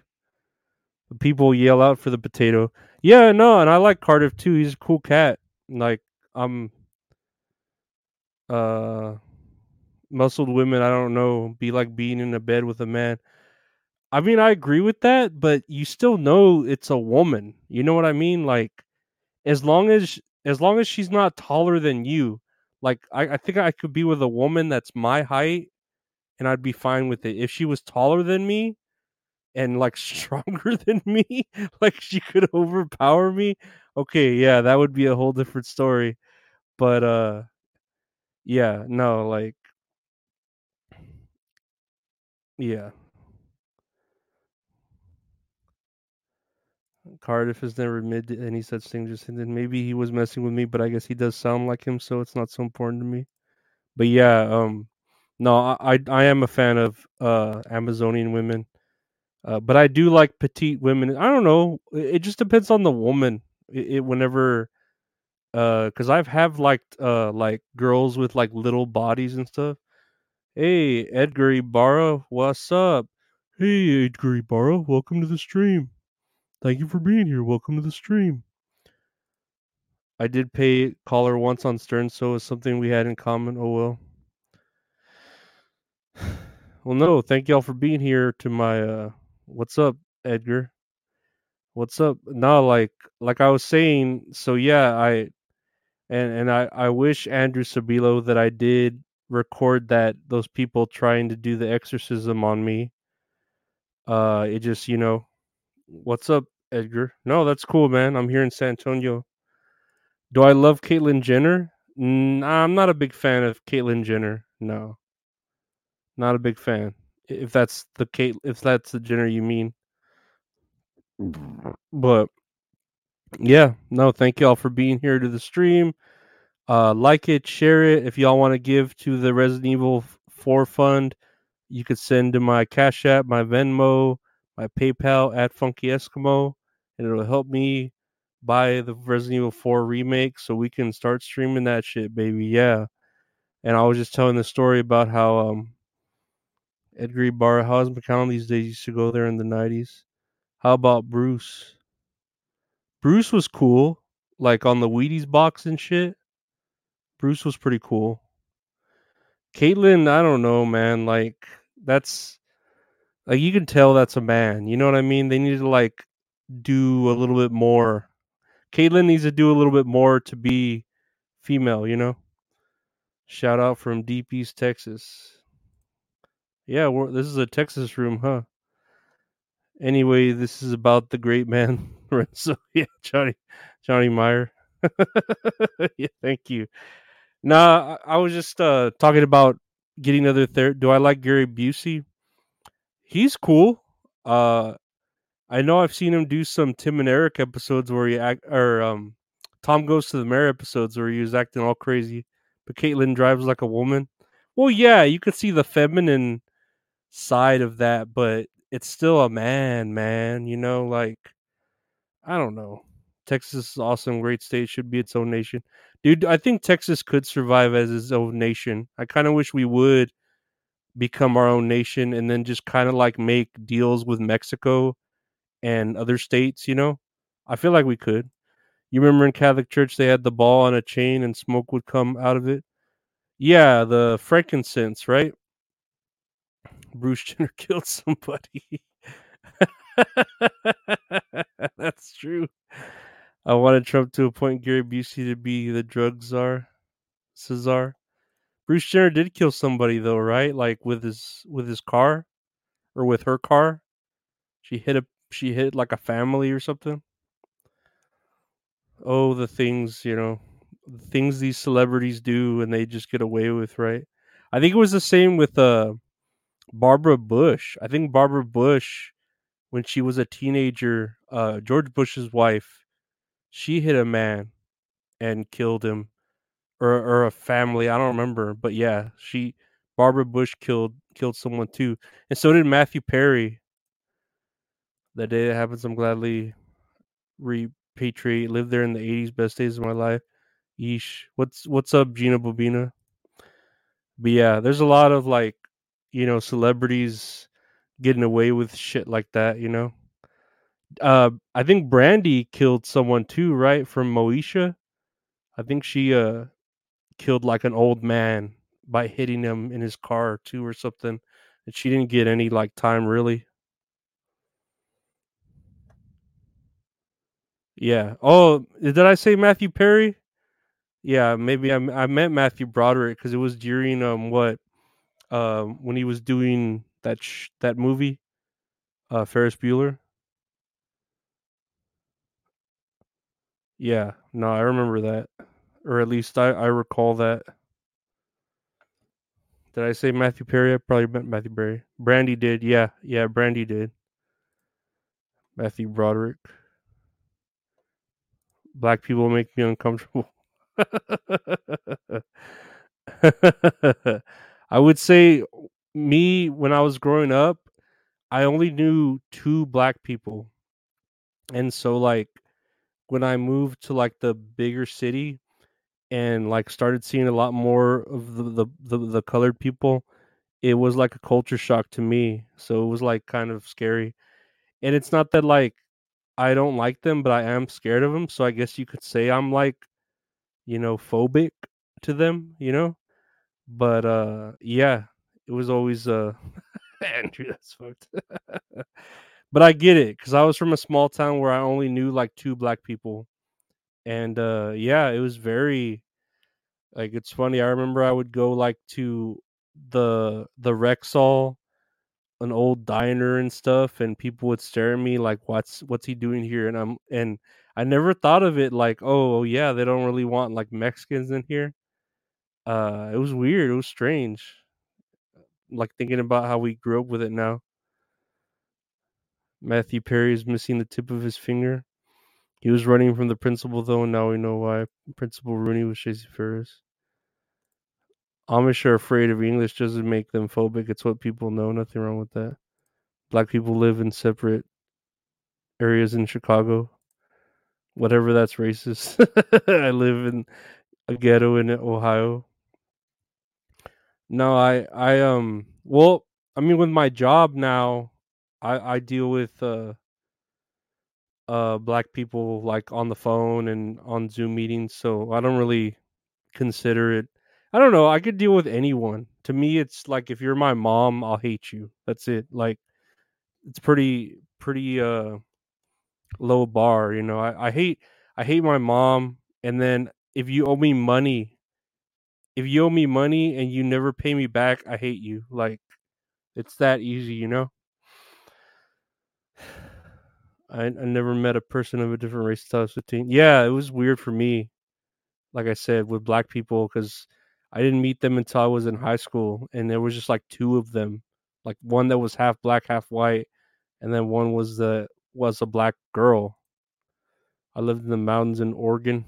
People yell out for the potato. Yeah, no, and I like Cardiff too. He's a cool cat. Like um uh muscled women, I don't know, be like being in a bed with a man. I mean, I agree with that, but you still know it's a woman. You know what I mean? Like as long as as long as she's not taller than you, like I, I think I could be with a woman that's my height and I'd be fine with it. If she was taller than me and like *laughs* stronger than me, *laughs* like she could overpower me, okay, yeah, that would be a whole different story. But uh yeah, no, like yeah. Cardiff has never admitted any such thing. Just then maybe he was messing with me, but I guess he does sound like him, so it's not so important to me. But yeah, um, no, I I am a fan of uh Amazonian women, uh, but I do like petite women. I don't know. It, it just depends on the woman. It, it whenever, uh, because I've have liked uh like girls with like little bodies and stuff. Hey, Edgar Ibarra, what's up? Hey, Edgar Ibarra, welcome to the stream. Thank you for being here. Welcome to the stream. I did pay caller once on Stern, so it's something we had in common. Oh well. *sighs* Well, no, thank y'all for being here to my uh what's up, Edgar? What's up? No, like like I was saying, so yeah, I and and I I wish Andrew Sabilo that I did record that those people trying to do the exorcism on me. Uh it just, you know, what's up, Edgar? No, that's cool, man. I'm here in San Antonio. Do I love Caitlyn Jenner? Nah, I'm not a big fan of Caitlyn Jenner. No. Not a big fan. If that's the Kate if that's the Jenner you mean. But yeah, no, thank y'all for being here to the stream. Uh like it, share it. If y'all want to give to the Resident Evil 4 fund, you could send to my Cash App, my Venmo, my PayPal at Funky Eskimo, and it'll help me buy the Resident Evil 4 remake so we can start streaming that shit, baby. Yeah. And I was just telling the story about how um Edgar Ibarra, how's McCown these days? Used to go there in the nineties. How about Bruce? Bruce was cool, like on the Wheaties box and shit. Bruce was pretty cool. Caitlyn, I don't know, man. Like that's like you can tell that's a man. You know what I mean? They need to like do a little bit more. Caitlyn needs to do a little bit more to be female. You know. Shout out from Deep East Texas. Yeah, this is a Texas room, huh? Anyway, this is about the great man *laughs* Renzo. *laughs* Yeah, Johnny Johnny Meyer. *laughs* yeah, thank you. Nah, I, was just uh talking about getting other ther- do I like Gary Busey? He's cool. Uh I know I've seen him do some Tim and Eric episodes where he act or um Tom goes to the mayor episodes where he was acting all crazy. But Caitlyn drives like a woman. Well, yeah, you could see the feminine side of that, but it's still a man, man. You know, like I don't know. Texas is awesome, great state, should be its own nation. Dude, I think Texas could survive as its own nation. I kind of wish we would become our own nation and then just kind of like make deals with Mexico and other states, you know? I feel like we could. You remember in Catholic Church they had the ball on a chain and smoke would come out of it? Yeah, the frankincense, right? Bruce Jenner *laughs* killed somebody. *laughs* That's true. I wanted Trump to appoint Gary Busey to be the drug czar, Cesar. Bruce Jenner did kill somebody though, right? Like with his with his car, or with her car. She hit a she hit like a family or something. Oh, the things you know, the things these celebrities do and they just get away with, right? I think it was the same with uh Barbara Bush. I think Barbara Bush, when she was a teenager, uh, George Bush's wife, she hit a man and killed him, or or a family. I don't remember, but yeah, she Barbara Bush killed killed someone too, and so did Matthew Perry. That day that happens, I'm gladly repatriate. Lived there in the '80s, best days of my life. Yeesh. What's what's up, Gina Bobina? But yeah, there's a lot of like you know, celebrities getting away with shit like that, you know. Uh I think Brandy killed someone too, right? From Moesha. I think she uh killed like an old man by hitting him in his car too or something. And she didn't get any like time really. Yeah. Oh, did I say Matthew Perry? Yeah, maybe I, I meant Matthew Broderick because it was during um what um, when he was doing that sh- that movie, uh, Ferris Bueller. Yeah, no, I remember that, or at least I I recall that. Did I say Matthew Perry? I probably meant Matthew Perry. Brandy did, yeah, yeah, Brandy did. Matthew Broderick. Black people make me uncomfortable. *laughs* I would say me when I was growing up, I only knew two black people. And so like when I moved to like the bigger city and like started seeing a lot more of the the, the, the colored people, it was like a culture shock to me. So it was like kind of scary. And it's not that like I don't like them, but I am scared of them. So I guess you could say I'm like, you know, phobic to them, you know? But uh yeah, it was always uh *laughs* Andrew, that's fucked. *laughs* but I get it because I was from a small town where I only knew like two black people, and uh yeah, it was very like it's funny. I remember I would go like to the the Rexall, an old diner and stuff, and people would stare at me like, "What's what's he doing here?" And I'm and I never thought of it like, "Oh yeah, they don't really want like Mexicans in here." Uh, it was weird. It was strange. Like thinking about how we grew up with it now. Matthew Perry is missing the tip of his finger. He was running from the principal though, and now we know why. Principal Rooney was Shazy Ferris. Amish are afraid of English doesn't make them phobic. It's what people know. Nothing wrong with that. Black people live in separate areas in Chicago. Whatever that's racist. *laughs* I live in a ghetto in Ohio. No, I I um well, I mean with my job now, I I deal with uh uh black people like on the phone and on Zoom meetings, so I don't really consider it. I don't know, I could deal with anyone. To me it's like if you're my mom, I'll hate you. That's it. Like it's pretty pretty uh low bar, you know. I, I hate I hate my mom and then if you owe me money if you owe me money and you never pay me back, I hate you. Like it's that easy, you know. I, I never met a person of a different race until I was 15. Yeah, it was weird for me. Like I said, with black people, because I didn't meet them until I was in high school, and there was just like two of them, like one that was half black, half white, and then one was the was a black girl. I lived in the mountains in Oregon.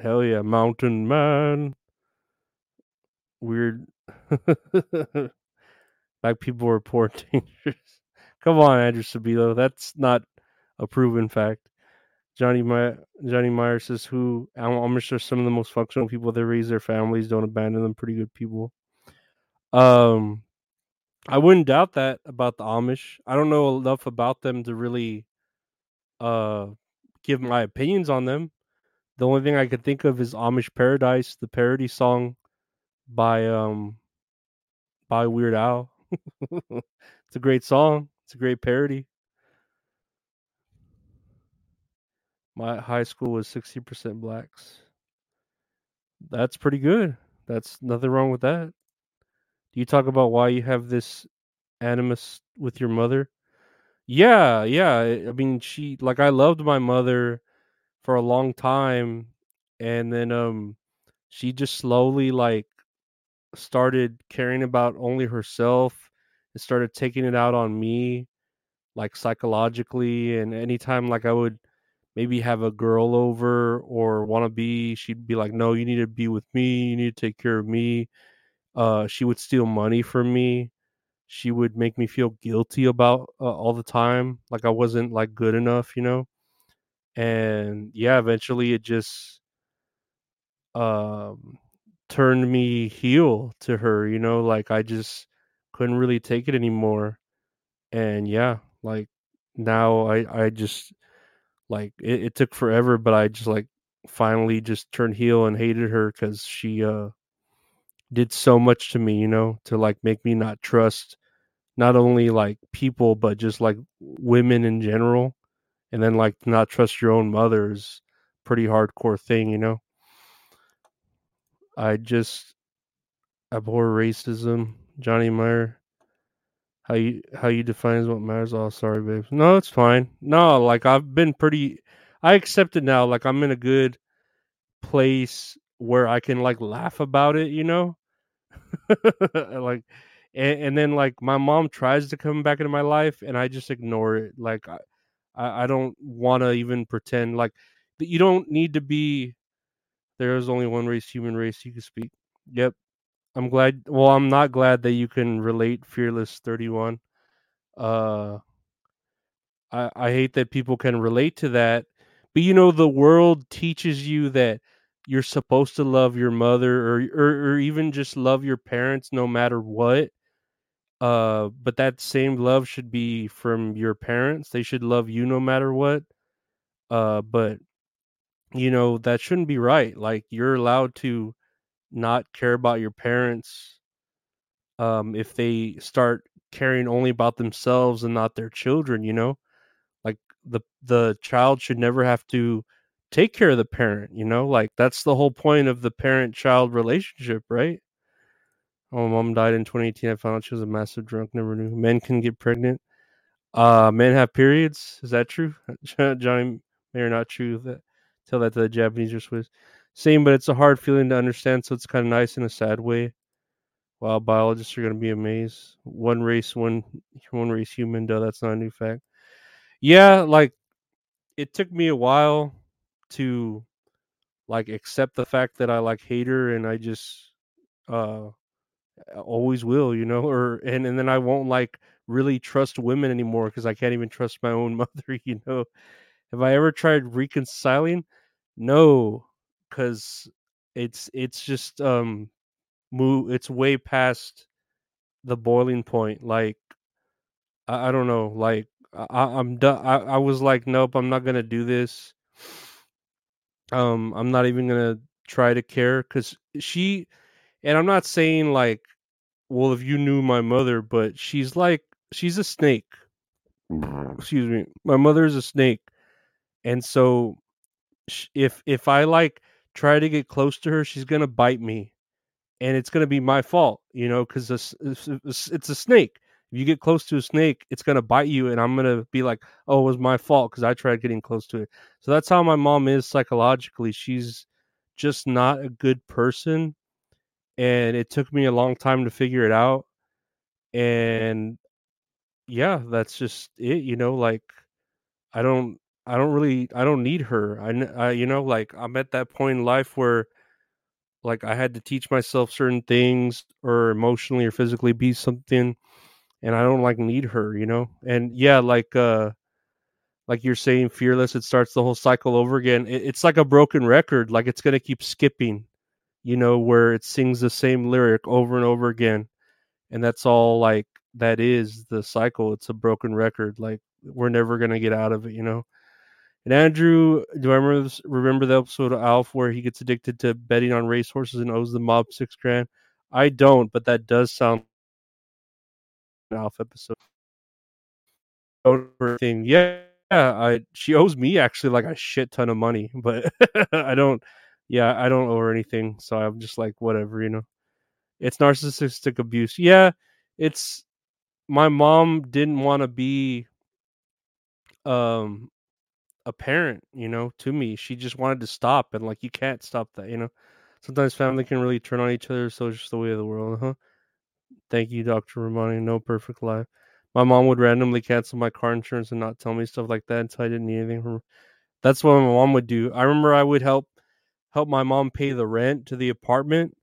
Hell yeah, mountain man. Weird. *laughs* black people were poor *laughs* dangerous. Come on, Andrew Sabilo. That's not a proven fact. Johnny My- Johnny Meyer says, "Who Amish are some of the most functional people. They raise their families, don't abandon them. Pretty good people." Um, I wouldn't doubt that about the Amish. I don't know enough about them to really uh give my opinions on them. The only thing I could think of is Amish Paradise, the parody song by um by Weird Al. *laughs* it's a great song. It's a great parody. My high school was 60% blacks. That's pretty good. That's nothing wrong with that. Do you talk about why you have this animus with your mother? Yeah, yeah. I mean, she like I loved my mother for a long time and then um she just slowly like started caring about only herself and started taking it out on me like psychologically and anytime like I would maybe have a girl over or want to be she'd be like no you need to be with me you need to take care of me. Uh she would steal money from me. She would make me feel guilty about uh, all the time like I wasn't like good enough you know? And yeah eventually it just um turned me heel to her you know? Like I just couldn't really take it anymore. And yeah like now I I just like it, it took forever but I just like finally just turned heel and hated her because she uh did so much to me you know to like make me not trust not only like people but just like women in general and then like not trust your own mother is pretty hardcore thing you know? I just abhor racism johnny meyer how you how you define what matters oh sorry babe no it's fine no like i've been pretty i accept it now like i'm in a good place where i can like laugh about it you know *laughs* like and, and then like my mom tries to come back into my life and i just ignore it like i i, I don't want to even pretend like you don't need to be. There is only one race, human race. You can speak. Yep. I'm glad. Well, I'm not glad that you can relate fearless 31. Uh, I I hate that people can relate to that, but you know the world teaches you that you're supposed to love your mother or or, or even just love your parents no matter what. Uh, but that same love should be from your parents. They should love you no matter what. Uh, but you know that shouldn't be right. Like you're allowed to not care about your parents um if they start caring only about themselves and not their children, you know? Like the the child should never have to take care of the parent, you know? Like that's the whole point of the parent child relationship, right? Oh, mom died in 2018. I found out she was a massive drunk. Never knew. Men can get pregnant. Uh, men have periods. Is that true? *laughs* Johnny Meyer not true. That tell that to the Japanese or Swiss. Same, but it's a hard feeling to understand. So it's kind of nice in a sad way. Wow, biologists are gonna be amazed. One race, one one race human. Though that's not a new fact. Yeah, like it took me a while to like accept the fact that I like hate her, and I just uh always will, you know, or and and then I won't like really trust women anymore because I can't even trust my own *laughs* mother, you know. Have I ever tried reconciling? No, because it's it's just um move it's way past the boiling point. Like I, I don't know, like I, I'm done. I, I was like, nope, I'm not gonna do this. Um, I'm not even gonna try to care because she, and I'm not saying like well, if you knew my mother, but she's like she's a snake. Excuse me. My mother is a snake. And so if if I like try to get close to her, she's going to bite me. And it's going to be my fault, you know, cuz it's, a snake. If you get close to a snake, it's going to bite you and I'm going to be like, "Oh, it was my fault cuz I tried getting close to it." So that's how my mom is psychologically. She's just not a good person and it took me a long time to figure it out and yeah that's just it you know like i don't i don't really i don't need her i, I you know like i'm at that point in life where like i had to teach myself certain things or emotionally or physically be something and i don't like need her you know and yeah like uh like you're saying fearless it starts the whole cycle over again it, it's like a broken record like it's going to keep skipping you know, where it sings the same lyric over and over again. And that's all like that is the cycle. It's a broken record. Like we're never gonna get out of it, you know. And Andrew, do I remember remember the episode of Alf where he gets addicted to betting on racehorses and owes the mob six grand? I don't, but that does sound an Alf episode. Thing, yeah, I she owes me actually like a shit ton of money, but *laughs* I don't yeah, I don't owe her anything, so I'm just like whatever, you know. It's narcissistic abuse. Yeah, it's my mom didn't want to be um a parent, you know, to me. She just wanted to stop and like you can't stop that, you know. Sometimes family can really turn on each other, so it's just the way of the world, huh? Thank you, Dr. Romani. No perfect life. My mom would randomly cancel my car insurance and not tell me stuff like that until I didn't need anything from her. That's what my mom would do. I remember I would help help my mom pay the rent to the apartment.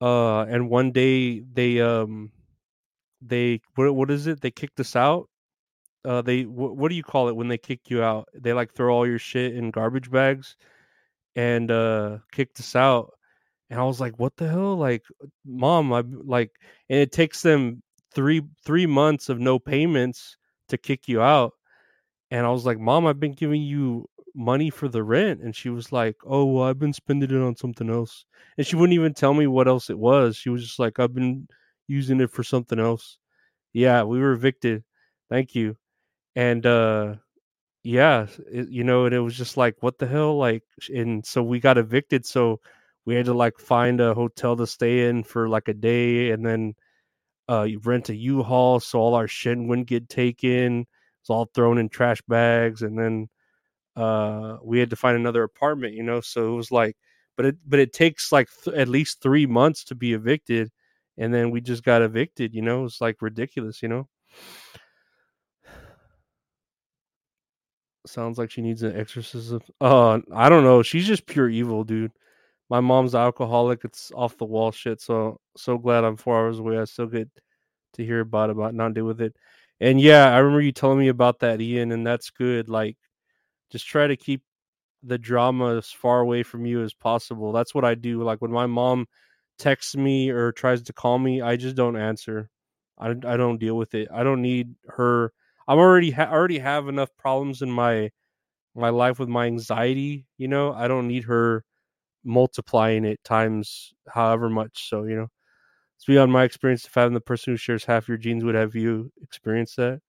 Uh, and one day they um they what what is it? They kicked us out. Uh, they what, do you call it when they kick you out? They like throw all your shit in garbage bags, and uh kicked us out. And I was like, what the hell? Like, mom, I like, and it takes them three three months of no payments to kick you out. And I was like, Mom, I've been giving you money for the rent and she was like oh well i've been spending it on something else and she wouldn't even tell me what else it was she was just like i've been using it for something else yeah we were evicted thank you and uh yeah it, you know and it was just like what the hell like and so we got evicted so we had to like find a hotel to stay in for like a day and then uh rent a u-haul so all our shit wouldn't get taken it's all thrown in trash bags and then uh, we had to find another apartment, you know. So it was like, but it but it takes like th- at least three months to be evicted, and then we just got evicted, you know. It's like ridiculous, you know. Sounds like she needs an exorcism. Uh, I don't know. She's just pure evil, dude. My mom's alcoholic. It's off the wall shit. So so glad I'm four hours away. I still get to hear about about not deal with it. And yeah, I remember you telling me about that, Ian, and that's good. Like, just try to keep the drama as far away from you as possible. That's what I do. Like when my mom texts me or tries to call me, I just don't answer. I, I don't deal with it. I don't need her. I'm already ha- already have enough problems in my my life with my anxiety. You know, I don't need her multiplying it times however much. So you know, it's beyond my experience. If having the person who shares half your genes would have you experience that.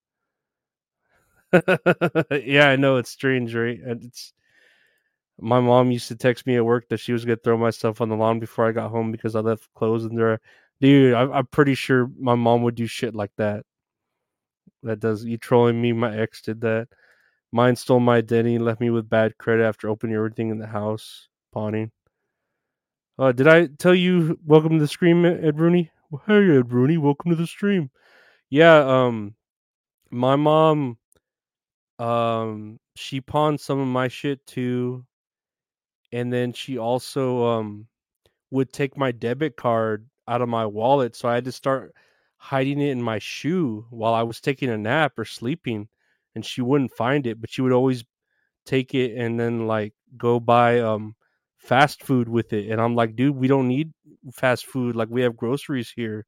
*laughs* yeah, I know it's strange, right? And it's my mom used to text me at work that she was gonna throw myself on the lawn before I got home because I left clothes in there. Dude, I'm pretty sure my mom would do shit like that. That does you trolling me? My ex did that. Mine stole my identity and left me with bad credit after opening everything in the house, pawning. Uh, did I tell you welcome to the stream, Ed Rooney? Hey, Ed Rooney, welcome to the stream. Yeah, um, my mom, um, she pawned some of my shit too, and then she also um would take my debit card out of my wallet, so I had to start hiding it in my shoe while I was taking a nap or sleeping, and she wouldn't find it, but she would always take it and then like go buy um fast food with it. And I'm like, dude, we don't need fast food. Like we have groceries here.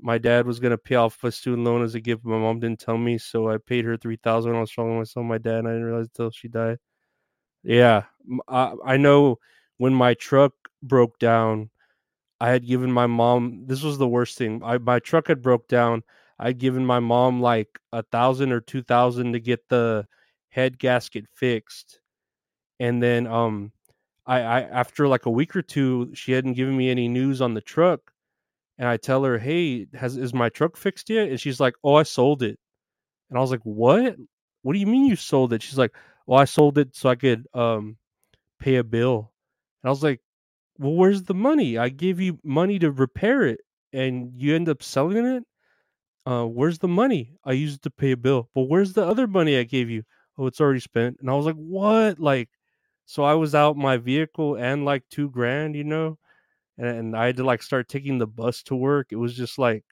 My dad was gonna pay off a student loan as a gift. but My mom didn't tell me, so I paid her three thousand I was talking myself. My dad, and I didn't realize until she died. Yeah, I, I know when my truck broke down, I had given my mom. This was the worst thing. I my truck had broke down. I'd given my mom like a thousand or two thousand to get the head gasket fixed, and then um, I, I after like a week or two, she hadn't given me any news on the truck, and I tell her, "Hey, has is my truck fixed yet?" And she's like, "Oh, I sold it," and I was like, "What? What do you mean you sold it?" She's like, "Well, I sold it so I could um pay a bill," and I was like, "Well, where's the money? I gave you money to repair it, and you end up selling it." uh, where's the money? I used to pay a bill. But where's the other money I gave you? Oh, it's already spent. And I was like, what? Like, so I was out my vehicle and like two grand, you know, and, and I had to like start taking the bus to work. It was just like,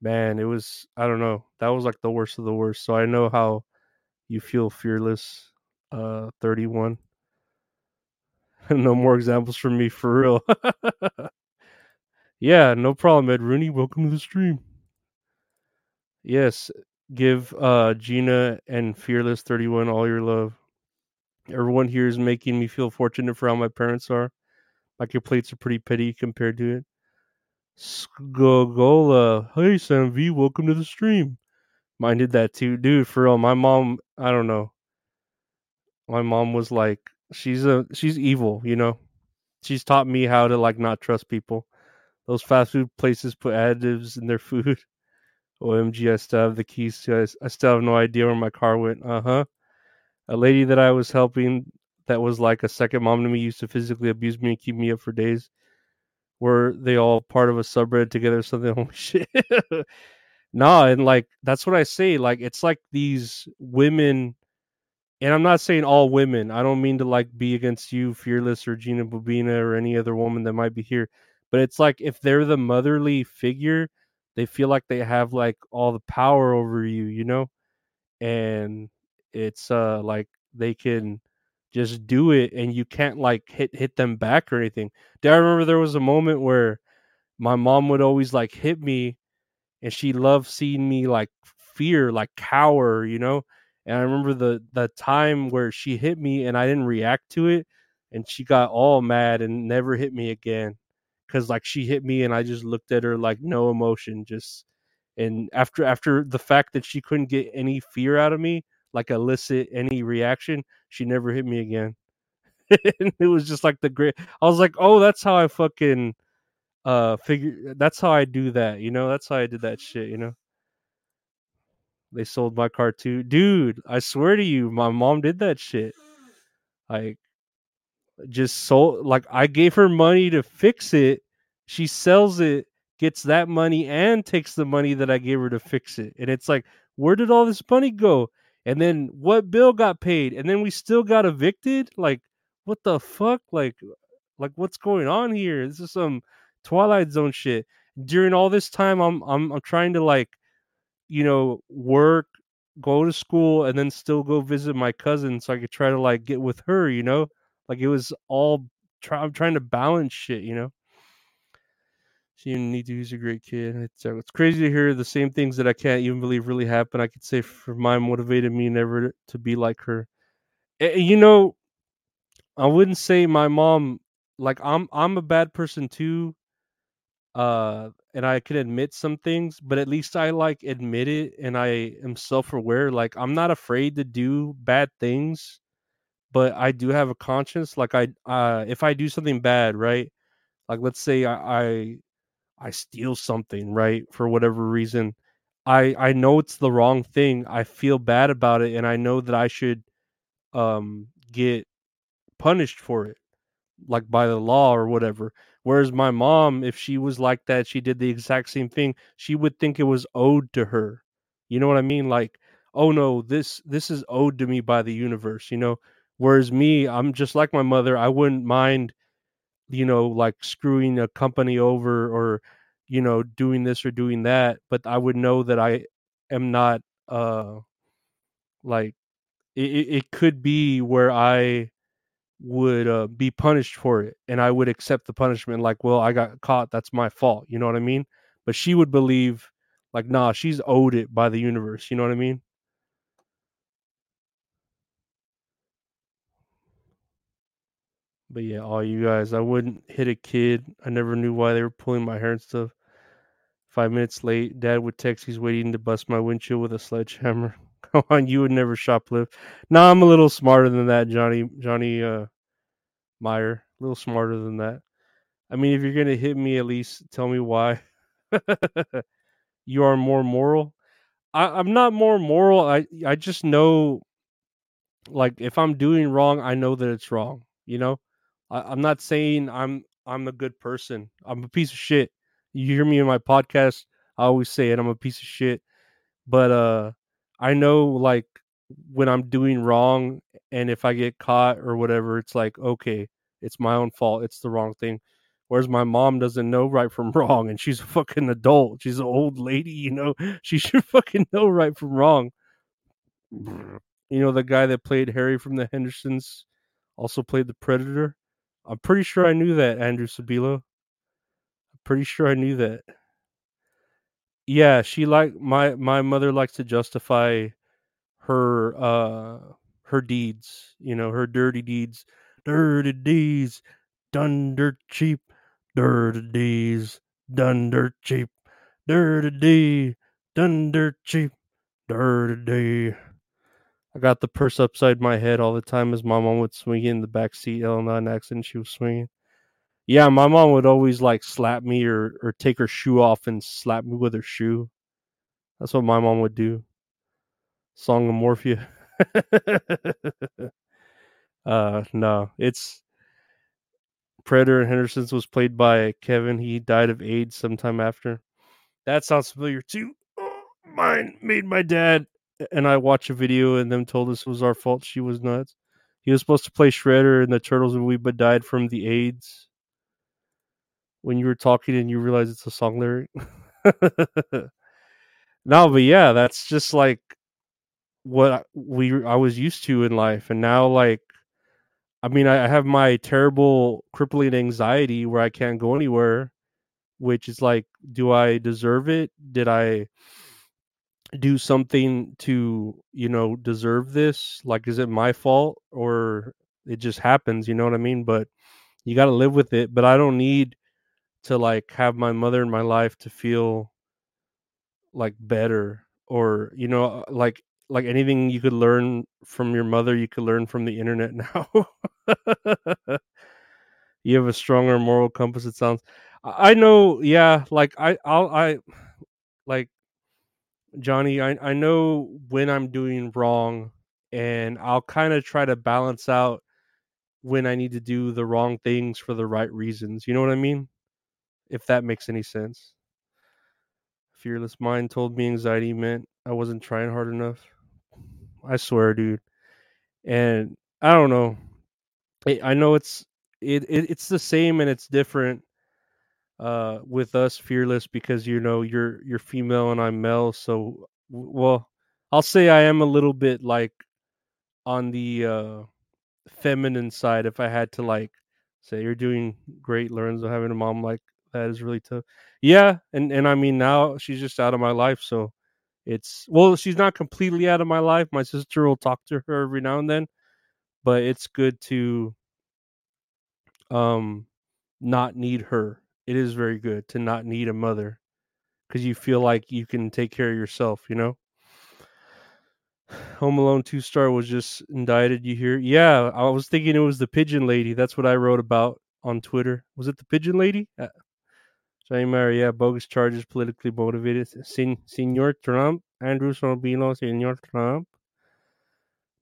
man, it was, I don't know. That was like the worst of the worst. So I know how you feel fearless, uh, 31. *laughs* no more examples from me for real. *laughs* yeah, no problem, Ed Rooney. Welcome to the stream. Yes, give uh Gina and Fearless 31 all your love. Everyone here is making me feel fortunate for how my parents are. My complaints are pretty petty compared to it. Skogola. Hey Sam V, welcome to the stream. Mine did that too. Dude, for real, my mom, I don't know. My mom was like she's a she's evil, you know. She's taught me how to like not trust people. Those fast food places put additives in their food. *laughs* OMG, I still have the keys to. I still have no idea where my car went. Uh huh. A lady that I was helping that was like a second mom to me used to physically abuse me and keep me up for days. Were they all part of a subreddit together or something? *laughs* Holy shit. *laughs* nah, and like that's what I say. Like it's like these women and I'm not saying all women. I don't mean to like be against you, Fearless or Gina Bobina or any other woman that might be here. But it's like if they're the motherly figure, they feel like they have like all the power over you, you know? And it's uh like they can just do it and you can't like hit hit them back or anything. Do I remember there was a moment where my mom would always like hit me and she loved seeing me like fear, like cower, you know? And I remember the the time where she hit me and I didn't react to it and she got all mad and never hit me again because like she hit me and I just looked at her like no emotion, just and after after the fact that she couldn't get any fear out of me, like elicit any reaction, she never hit me again. *laughs* it was just like the great. I was like, oh, that's how I fucking uh figure. That's how I do that. You know, that's how I did that shit. You know. They sold my car too, dude. I swear to you, my mom did that shit. Like, just sold. Like, I gave her money to fix it. She sells it, gets that money, and takes the money that I gave her to fix it. And it's like, where did all this money go? And then what bill got paid? And then we still got evicted? Like what the fuck? Like like what's going on here? This is some Twilight Zone shit. During all this time I'm I'm I'm trying to like you know, work, go to school and then still go visit my cousin so I could try to like get with her, you know? Like it was all try I'm trying to balance shit, you know? She didn't need to. He's a great kid. It's, uh, it's crazy to hear the same things that I can't even believe really happened. I could say for mine motivated me never to be like her. Eh, you know, I wouldn't say my mom like I'm I'm a bad person too. Uh and I can admit some things, but at least I like admit it and I am self-aware. Like I'm not afraid to do bad things, but I do have a conscience. Like I uh if I do something bad, right? Like let's say I, I I steal something, right? For whatever reason. I I know it's the wrong thing. I feel bad about it and I know that I should um get punished for it like by the law or whatever. Whereas my mom, if she was like that, she did the exact same thing, she would think it was owed to her. You know what I mean? Like, oh no, this this is owed to me by the universe, you know? Whereas me, I'm just like my mother, I wouldn't mind you know, like screwing a company over or, you know, doing this or doing that, but I would know that I am not uh like it, it could be where I would uh, be punished for it and I would accept the punishment like, well, I got caught, that's my fault, you know what I mean? But she would believe like, nah, she's owed it by the universe, you know what I mean? But yeah, all you guys, I wouldn't hit a kid. I never knew why they were pulling my hair and stuff. Five minutes late, dad would text he's waiting to bust my windshield with a sledgehammer. *laughs* Come on, you would never shoplift. Nah, I'm a little smarter than that, Johnny Johnny uh Meyer. A little smarter than that. I mean, if you're gonna hit me, at least tell me why. *laughs* you are more moral. I, I'm not more moral. I I just know like if I'm doing wrong, I know that it's wrong. You know? I, I'm not saying I'm I'm a good person. I'm a piece of shit. You hear me in my podcast, I always say it. I'm a piece of shit. But uh I know like when I'm doing wrong and if I get caught or whatever, it's like, okay, it's my own fault. It's the wrong thing. Whereas my mom doesn't know right from *laughs* wrong and she's a fucking adult. She's an old lady, you know. *laughs* She should fucking know right from wrong. Mm. You know, the guy that played Harry from the Hendersons also played the Predator. I'm pretty sure I knew that, Andrew Sabilo. I'm pretty sure I knew that. Yeah, she like my my mother likes to justify her uh her deeds, you know, her dirty deeds. Dirty deeds done dirt cheap. Dirty deeds done dirt cheap. Dirty D done dirt cheap. Dirty. I got the purse upside my head all the time as my mom would swing in the back seat. Ellen not an accident, she was swinging. Yeah, my mom would always like slap me or or take her shoe off and slap me with her shoe. That's what my mom would do. Song of Morphia. *laughs* uh no, it's Predator and Henderson's was played by Kevin. He died of AIDS sometime after. That sounds familiar too. Oh, mine made my dad and I watched a video and them told us it was our fault. She was nuts. He was supposed to play Shredder in the Turtles movie, but died from the AIDS. When you were talking and you realize it's a song lyric. *laughs* no, but yeah, that's just like what we I was used to in life, and now like, I mean, I have my terrible crippling anxiety where I can't go anywhere, which is like, do I deserve it? Did I? do something to you know deserve this like is it my fault or it just happens you know what i mean but you got to live with it but i don't need to like have my mother in my life to feel like better or you know uh, like like anything you could learn from your mother you could learn from the internet *laughs* now you have a stronger moral compass it sounds i know yeah like i i'll i like Johnny, I, I know when I'm doing wrong, and I'll kind of try to balance out when I need to do the wrong things for the right reasons. You know what I mean? If that makes any sense. Fearless mind told me anxiety meant I wasn't trying hard enough. I swear, dude. And I don't know. I, know it's it, it it's the same and it's different uh with us fearless because you know you're you're female and I'm male so well I'll say I am a little bit like on the uh feminine side if I had to like say you're doing great Lorenzo having a mom like that is really tough. Yeah, and and I mean now she's just out of my life so it's well she's not completely out of my life. My sister will talk to her every now and then, but it's good to um not need her. It is very good to not need a mother because you feel like you can take care of yourself, you know? *sighs* Home Alone 2 star was just indicted, you hear? Yeah, I was thinking it was the pigeon lady. That's what I wrote about on Twitter. Was it the pigeon lady? Uh, Johnny Meyer, yeah, bogus charges, politically motivated. Sen- Senor Trump, Andrew Sabilo, Senor Trump.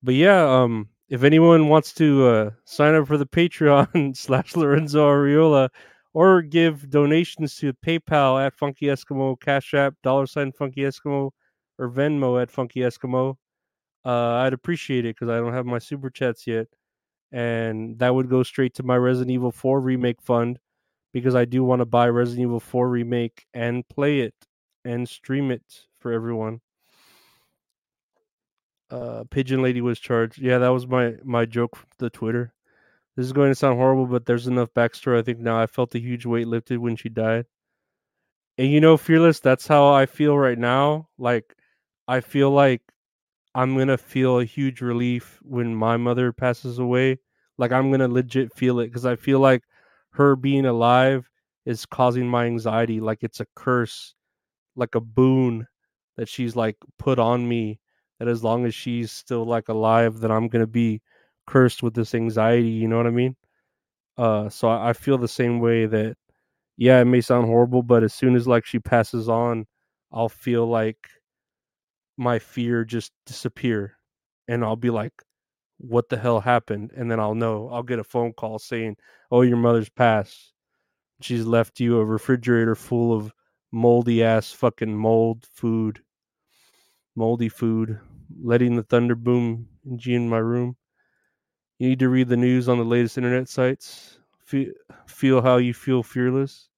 But yeah, um, if anyone wants to uh, sign up for the Patreon *laughs* slash Lorenzo Ariola or give donations to PayPal at Funky Eskimo, Cash App, dollar sign Funky Eskimo, or Venmo at Funky Eskimo, uh, I'd appreciate it because I don't have my super chats yet. And that would go straight to my Resident Evil 4 remake fund because I do want to buy Resident Evil 4 remake and play it and stream it for everyone. Uh, Pigeon Lady was charged. Yeah, that was my my joke from the Twitter. This is going to sound horrible, but there's enough backstory. I think now I felt a huge weight lifted when she died. And you know, fearless. That's how I feel right now. Like I feel like I'm gonna feel a huge relief when my mother passes away. Like I'm gonna legit feel it because I feel like her being alive is causing my anxiety. Like it's a curse, like a boon that she's like put on me. That as long as she's still like alive, that I'm gonna be cursed with this anxiety. You know what I mean? Uh, so I, I feel the same way that. Yeah, it may sound horrible, but as soon as like she passes on, I'll feel like my fear just disappear and I'll be like, what the hell happened? And then I'll know. I'll get a phone call saying, oh, your mother's passed. She's left you a refrigerator full of moldy ass fucking mold food, moldy food, letting the thunder boom in my room. You need to read the news on the latest internet sites. Feel, feel how you feel fearless.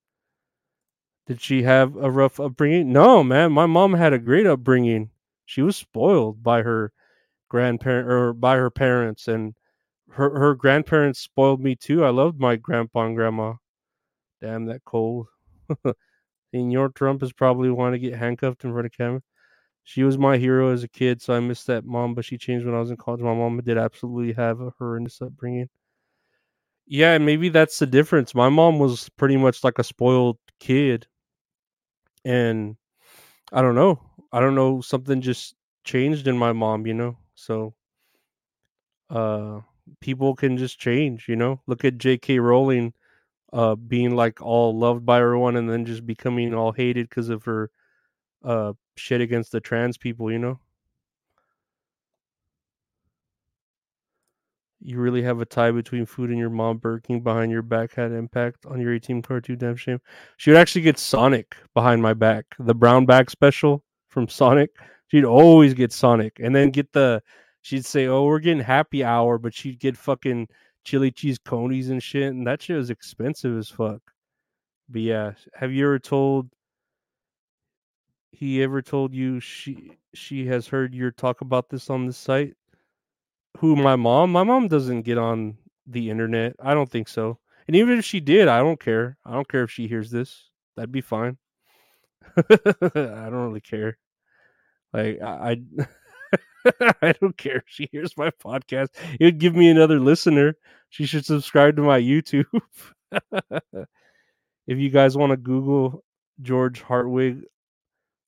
Did she have a rough upbringing? No, man. My mom had a great upbringing she was spoiled by her grandparent or by her parents and her her grandparents spoiled me too. I loved my grandpa and grandma. Damn that cold. *laughs* Senor Trump is probably want to get handcuffed in front of camera. She was my hero as a kid, so I missed that mom, but she changed when I was in college. My mom did absolutely have a horrendous upbringing. Yeah, maybe that's the difference. My mom was pretty much like a spoiled kid. And I don't know. I don't know, something just changed in my mom, you know? So uh people can just change, you know? Look at JK Rowling uh being like all loved by everyone and then just becoming all hated because of her uh shit against the trans people, you know? you really have a tie between food and your mom burking behind your back had impact on your 18 card too damn shame. She would actually get Sonic behind my back. The brown bag special from Sonic. She'd always get Sonic and then get the she'd say, Oh, we're getting happy hour, but she'd get fucking chili cheese coneys and shit, and that shit was expensive as fuck. But yeah, have you ever told he ever told you she she has heard your talk about this on the site? Who my mom? My mom doesn't get on the internet. I don't think so. And even if she did, I don't care. I don't care if she hears this. That'd be fine. *laughs* I don't really care. Like I, *laughs* I, don't care if she hears my podcast. It would give me another listener. She should subscribe to my YouTube. *laughs* if you guys want to Google George Hartwig,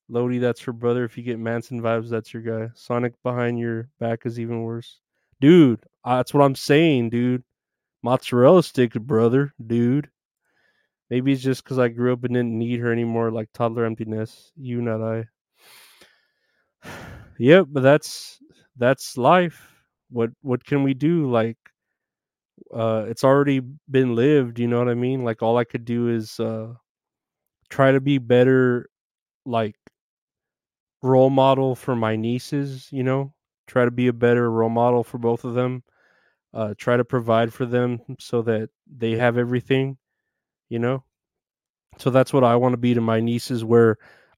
Lodi, that's her brother. If you get Manson vibes, that's your guy. Sonic behind your back is even worse, dude. That's what I'm saying, dude. Mozzarella stick, brother, dude. Maybe it's just because I grew up and didn't need her anymore, like toddler emptiness. You, not I. Yep, but that's that's life. What what can we do? Like uh it's already been lived, you know what I mean? Like all I could do is uh try to be better like role model for my nieces, you know? try to be a better role model for both of them. Uh, try to provide for them so that they have everything, you know. So that's what I want to be to my nieces, where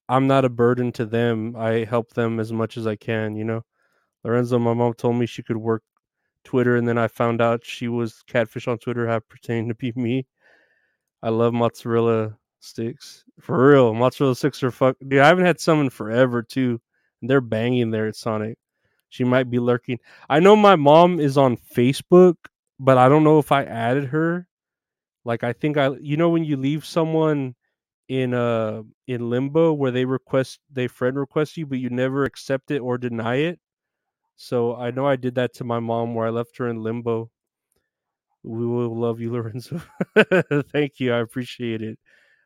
I'm not a burden to them. I help them as much as I can, you know. Lorenzo, my mom told me she could work Twitter, and then I found out she was catfish on Twitter, have pretending to be me. I love mozzarella sticks for real. Mozzarella sticks are fuck. Dude, I haven't had some in forever too. They're banging there at Sonic. She might be lurking. I know my mom is on Facebook, but I don't know if I added her. Like I think I, you know, when you leave someone in uh in limbo where they request they friend request you, but you never accept it or deny it. So I know I did that to my mom where I left her in limbo. We will love you, *laughs* Lorenzo. Thank you. I appreciate it.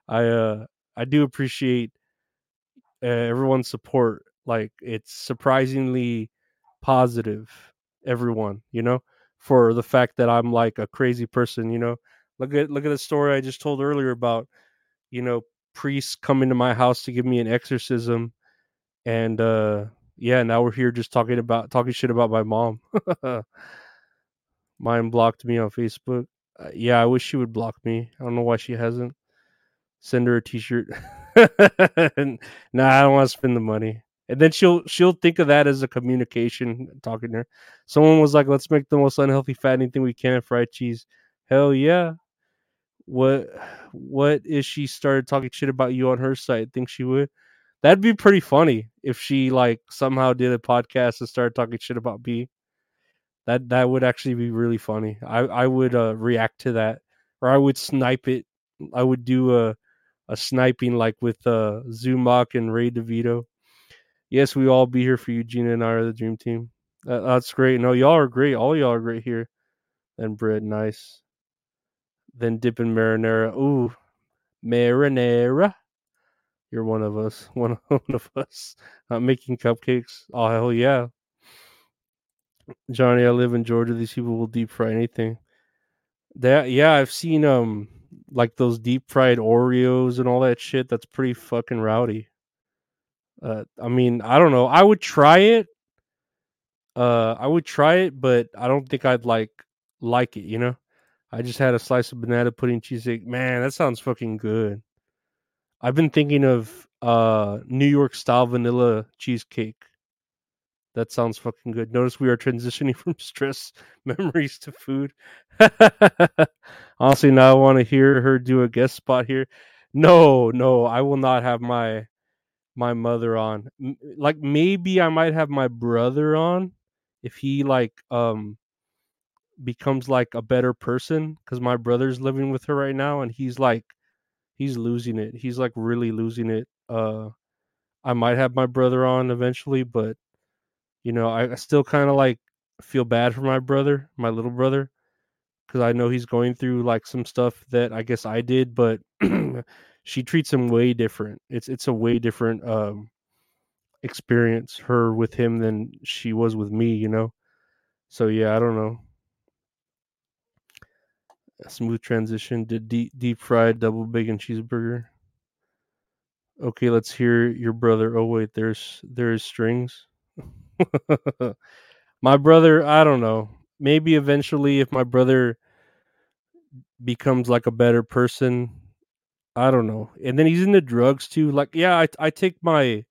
I uh I do appreciate uh, everyone's support. Like it's surprisingly positive. Everyone, you know, for the fact that I'm like a crazy person. You know, look at look at the story I just told earlier about, you know, priests coming to my house to give me an exorcism, and uh yeah, now we're here just talking about talking shit about my mom. *laughs* Mine blocked me on Facebook. Uh, yeah, I wish she would block me. I don't know why she hasn't. Send her a T-shirt. *laughs* nah, I don't want to spend the money. And then she'll she'll think of that as a communication talking to her. Someone was like, "Let's make the most unhealthy fattening thing we can, fried cheese." Hell yeah. What what if she started talking shit about you on her site? Think she would? That'd be pretty funny if she like somehow did a podcast and started talking shit about B. That that would actually be really funny. I I would uh, react to that, or I would snipe it. I would do a a sniping like with uh Zumock and Ray DeVito. Yes, we all be here for you. Gina and I are the dream team. That, that's great. No, y'all are great. All y'all are great here. And bread, nice. Then dip in marinara. Ooh, marinara. You're one of us. One, *laughs* one of us. Not making cupcakes. Oh hell yeah. Johnny, I live in Georgia. These people will deep fry anything. That yeah, I've seen um like those deep fried Oreos and all that shit. That's pretty fucking rowdy. Uh, I mean, I don't know. I would try it. Uh, I would try it, but I don't think I'd like like it. You know, I just had a slice of banana pudding cheesecake. Man, that sounds fucking good. I've been thinking of uh New York style vanilla cheesecake. That sounds fucking good. Notice we are transitioning *laughs* from stress *laughs* memories to food. *laughs* Honestly, now I want to hear her do a guest spot here. No, no, I will not have my my mother on. Like maybe I might have my brother on if he like um becomes like a better person cuz my brother's living with her right now and he's like he's losing it. He's like really losing it. Uh I might have my brother on eventually, but you know, I, I still kind of like feel bad for my brother, my little brother, because I know he's going through like some stuff that I guess I did, but *clears throat* she treats him way different. It's it's a way different um experience her with him than she was with me, you know. So yeah, I don't know. A smooth transition to deep deep fried double bacon cheeseburger. Okay, let's hear your brother. Oh wait, there's there's strings. *laughs* my brother, I don't know. Maybe eventually if my brother becomes like a better person, I don't know. And then he's into drugs too. Like yeah, I I take my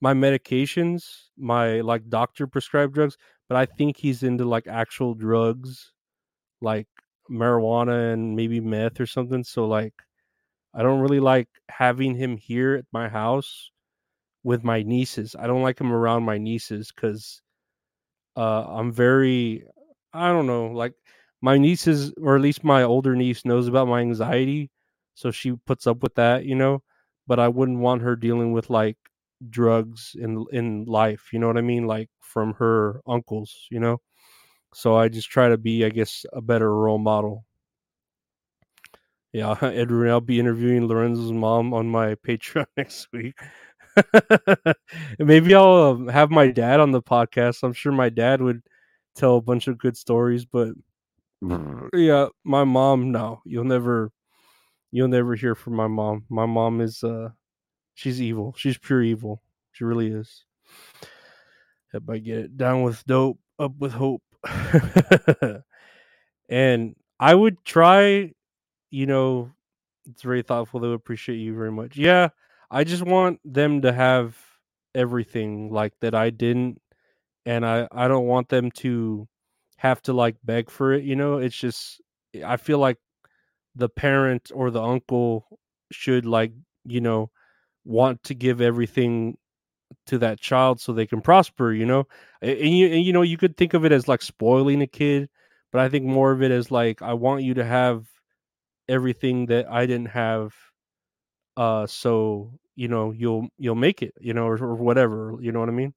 my medications, my like doctor prescribed drugs, but I think he's into like actual drugs, like marijuana and maybe meth or something. So like I don't really like having him here at my house with my nieces. I don't like him around my nieces cuz uh I'm very I don't know, like my nieces or at least my older niece knows about my anxiety, so she puts up with that, you know, but I wouldn't want her dealing with like drugs in in life, you know what I mean? Like from her uncles, you know. So I just try to be I guess a better role model. Yeah, *laughs* Edwin, I'll be interviewing Lorenzo's mom on my Patreon *laughs* next week. *laughs* Maybe I'll um, have my dad on the podcast. I'm sure my dad would tell a bunch of good stories, but yeah, my mom, no, you'll never, you'll never hear from my mom. My mom is, uh, she's evil. She's pure evil. She really is. If I get it down with dope, up with hope. *laughs* and I would try, you know, it's very thoughtful. They would appreciate you very much. Yeah, I just want them to have everything like that I didn't, and I I don't want them to have to like beg for it. You know, it's just eh, I feel like the parent or the uncle should like you know want to give everything to that child so they can prosper you know? And you, and you know you could think of it as like spoiling a kid but i think more of it as like i want you to have everything that i didn't have uh so you know you'll you'll make it you know or, or whatever you know what i mean?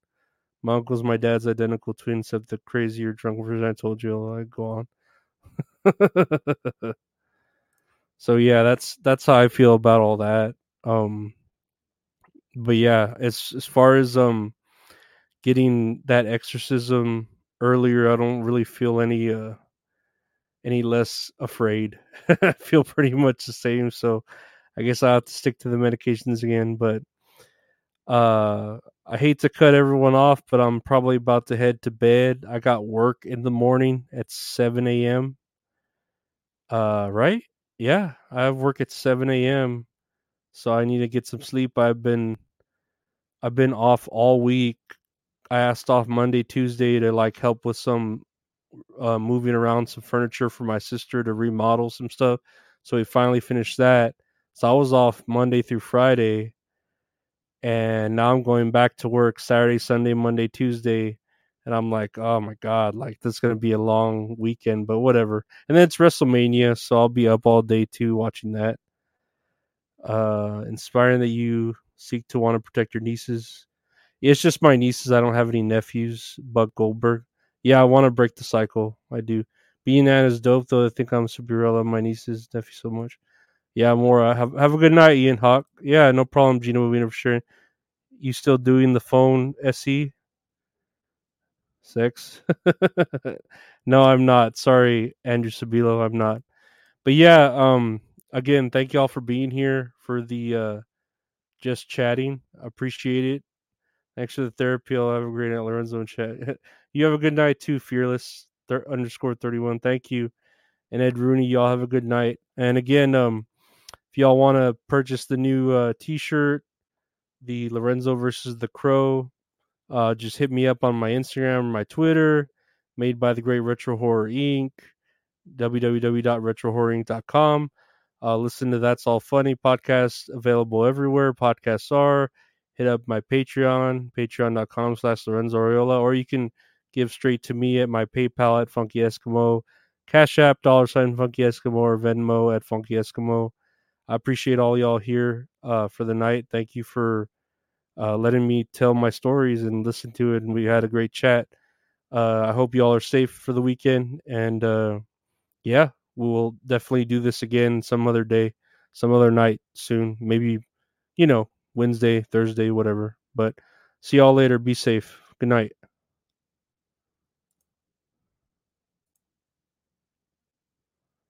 My uncle's my dad's identical twin except the crazier drunk version i told you i go on. *laughs* So yeah that's that's how i feel about all that. Um but yeah as as far as um getting that exorcism earlier i don't really feel any uh any less afraid. *laughs* I feel pretty much the same so i guess i have to stick to the medications again but uh i hate to cut everyone off but i'm probably about to head to bed. I got work in the morning at 7 a.m uh right? Yeah i have work at 7 a.m so i need to get some sleep. I've been i've been off all week. I asked off monday tuesday to like help with some uh, moving around some furniture for my sister to remodel some stuff so we finally finished that. So i was off monday through friday and now i'm going back to work saturday sunday monday tuesday and i'm like oh my god like this is to be a long weekend but whatever. And then it's wrestlemania so i'll be up all day too watching that uh inspiring that you seek to want to protect your nieces. It's just my nieces i don't have any nephews buck goldberg. Yeah i want to break the cycle i do. Being that is dope though i think i'm super i love my nieces nephew so much. Yeah more uh, have, have a good night ian hawk yeah no problem Gina Bobina for sharing. You still doing the phone se sex? *laughs* No i'm not. Sorry andrew sabilo i'm not. But yeah um again thank y'all for being here for the uh just chatting appreciate it thanks for the therapy i'll have a great night lorenzo and chat *laughs* you have a good night too fearless underscore 31 thank you and ed rooney y'all have a good night and again um if y'all want to purchase the new uh t-shirt the lorenzo versus the crow uh, just hit me up on my Instagram or my Twitter, made by the Great Retro Horror Inc., www.retrohorrorinc.com. Uh, listen to That's All Funny podcast, available everywhere podcasts are. Hit up my Patreon, patreon.com slash Lorenzo Ariola, or you can give straight to me at my PayPal at Funky Eskimo, Cash App, dollar sign Funky Eskimo, or Venmo at Funky Eskimo. I appreciate all y'all here uh, for the night. Thank you for uh, letting me tell my stories and listen to it. And we had a great chat. Uh, I hope you all are safe for the weekend. And uh, yeah, we'll definitely do this again some other day, some other night soon. Maybe, you know, Wednesday, Thursday, whatever. But see y'all later. Be safe. Good night.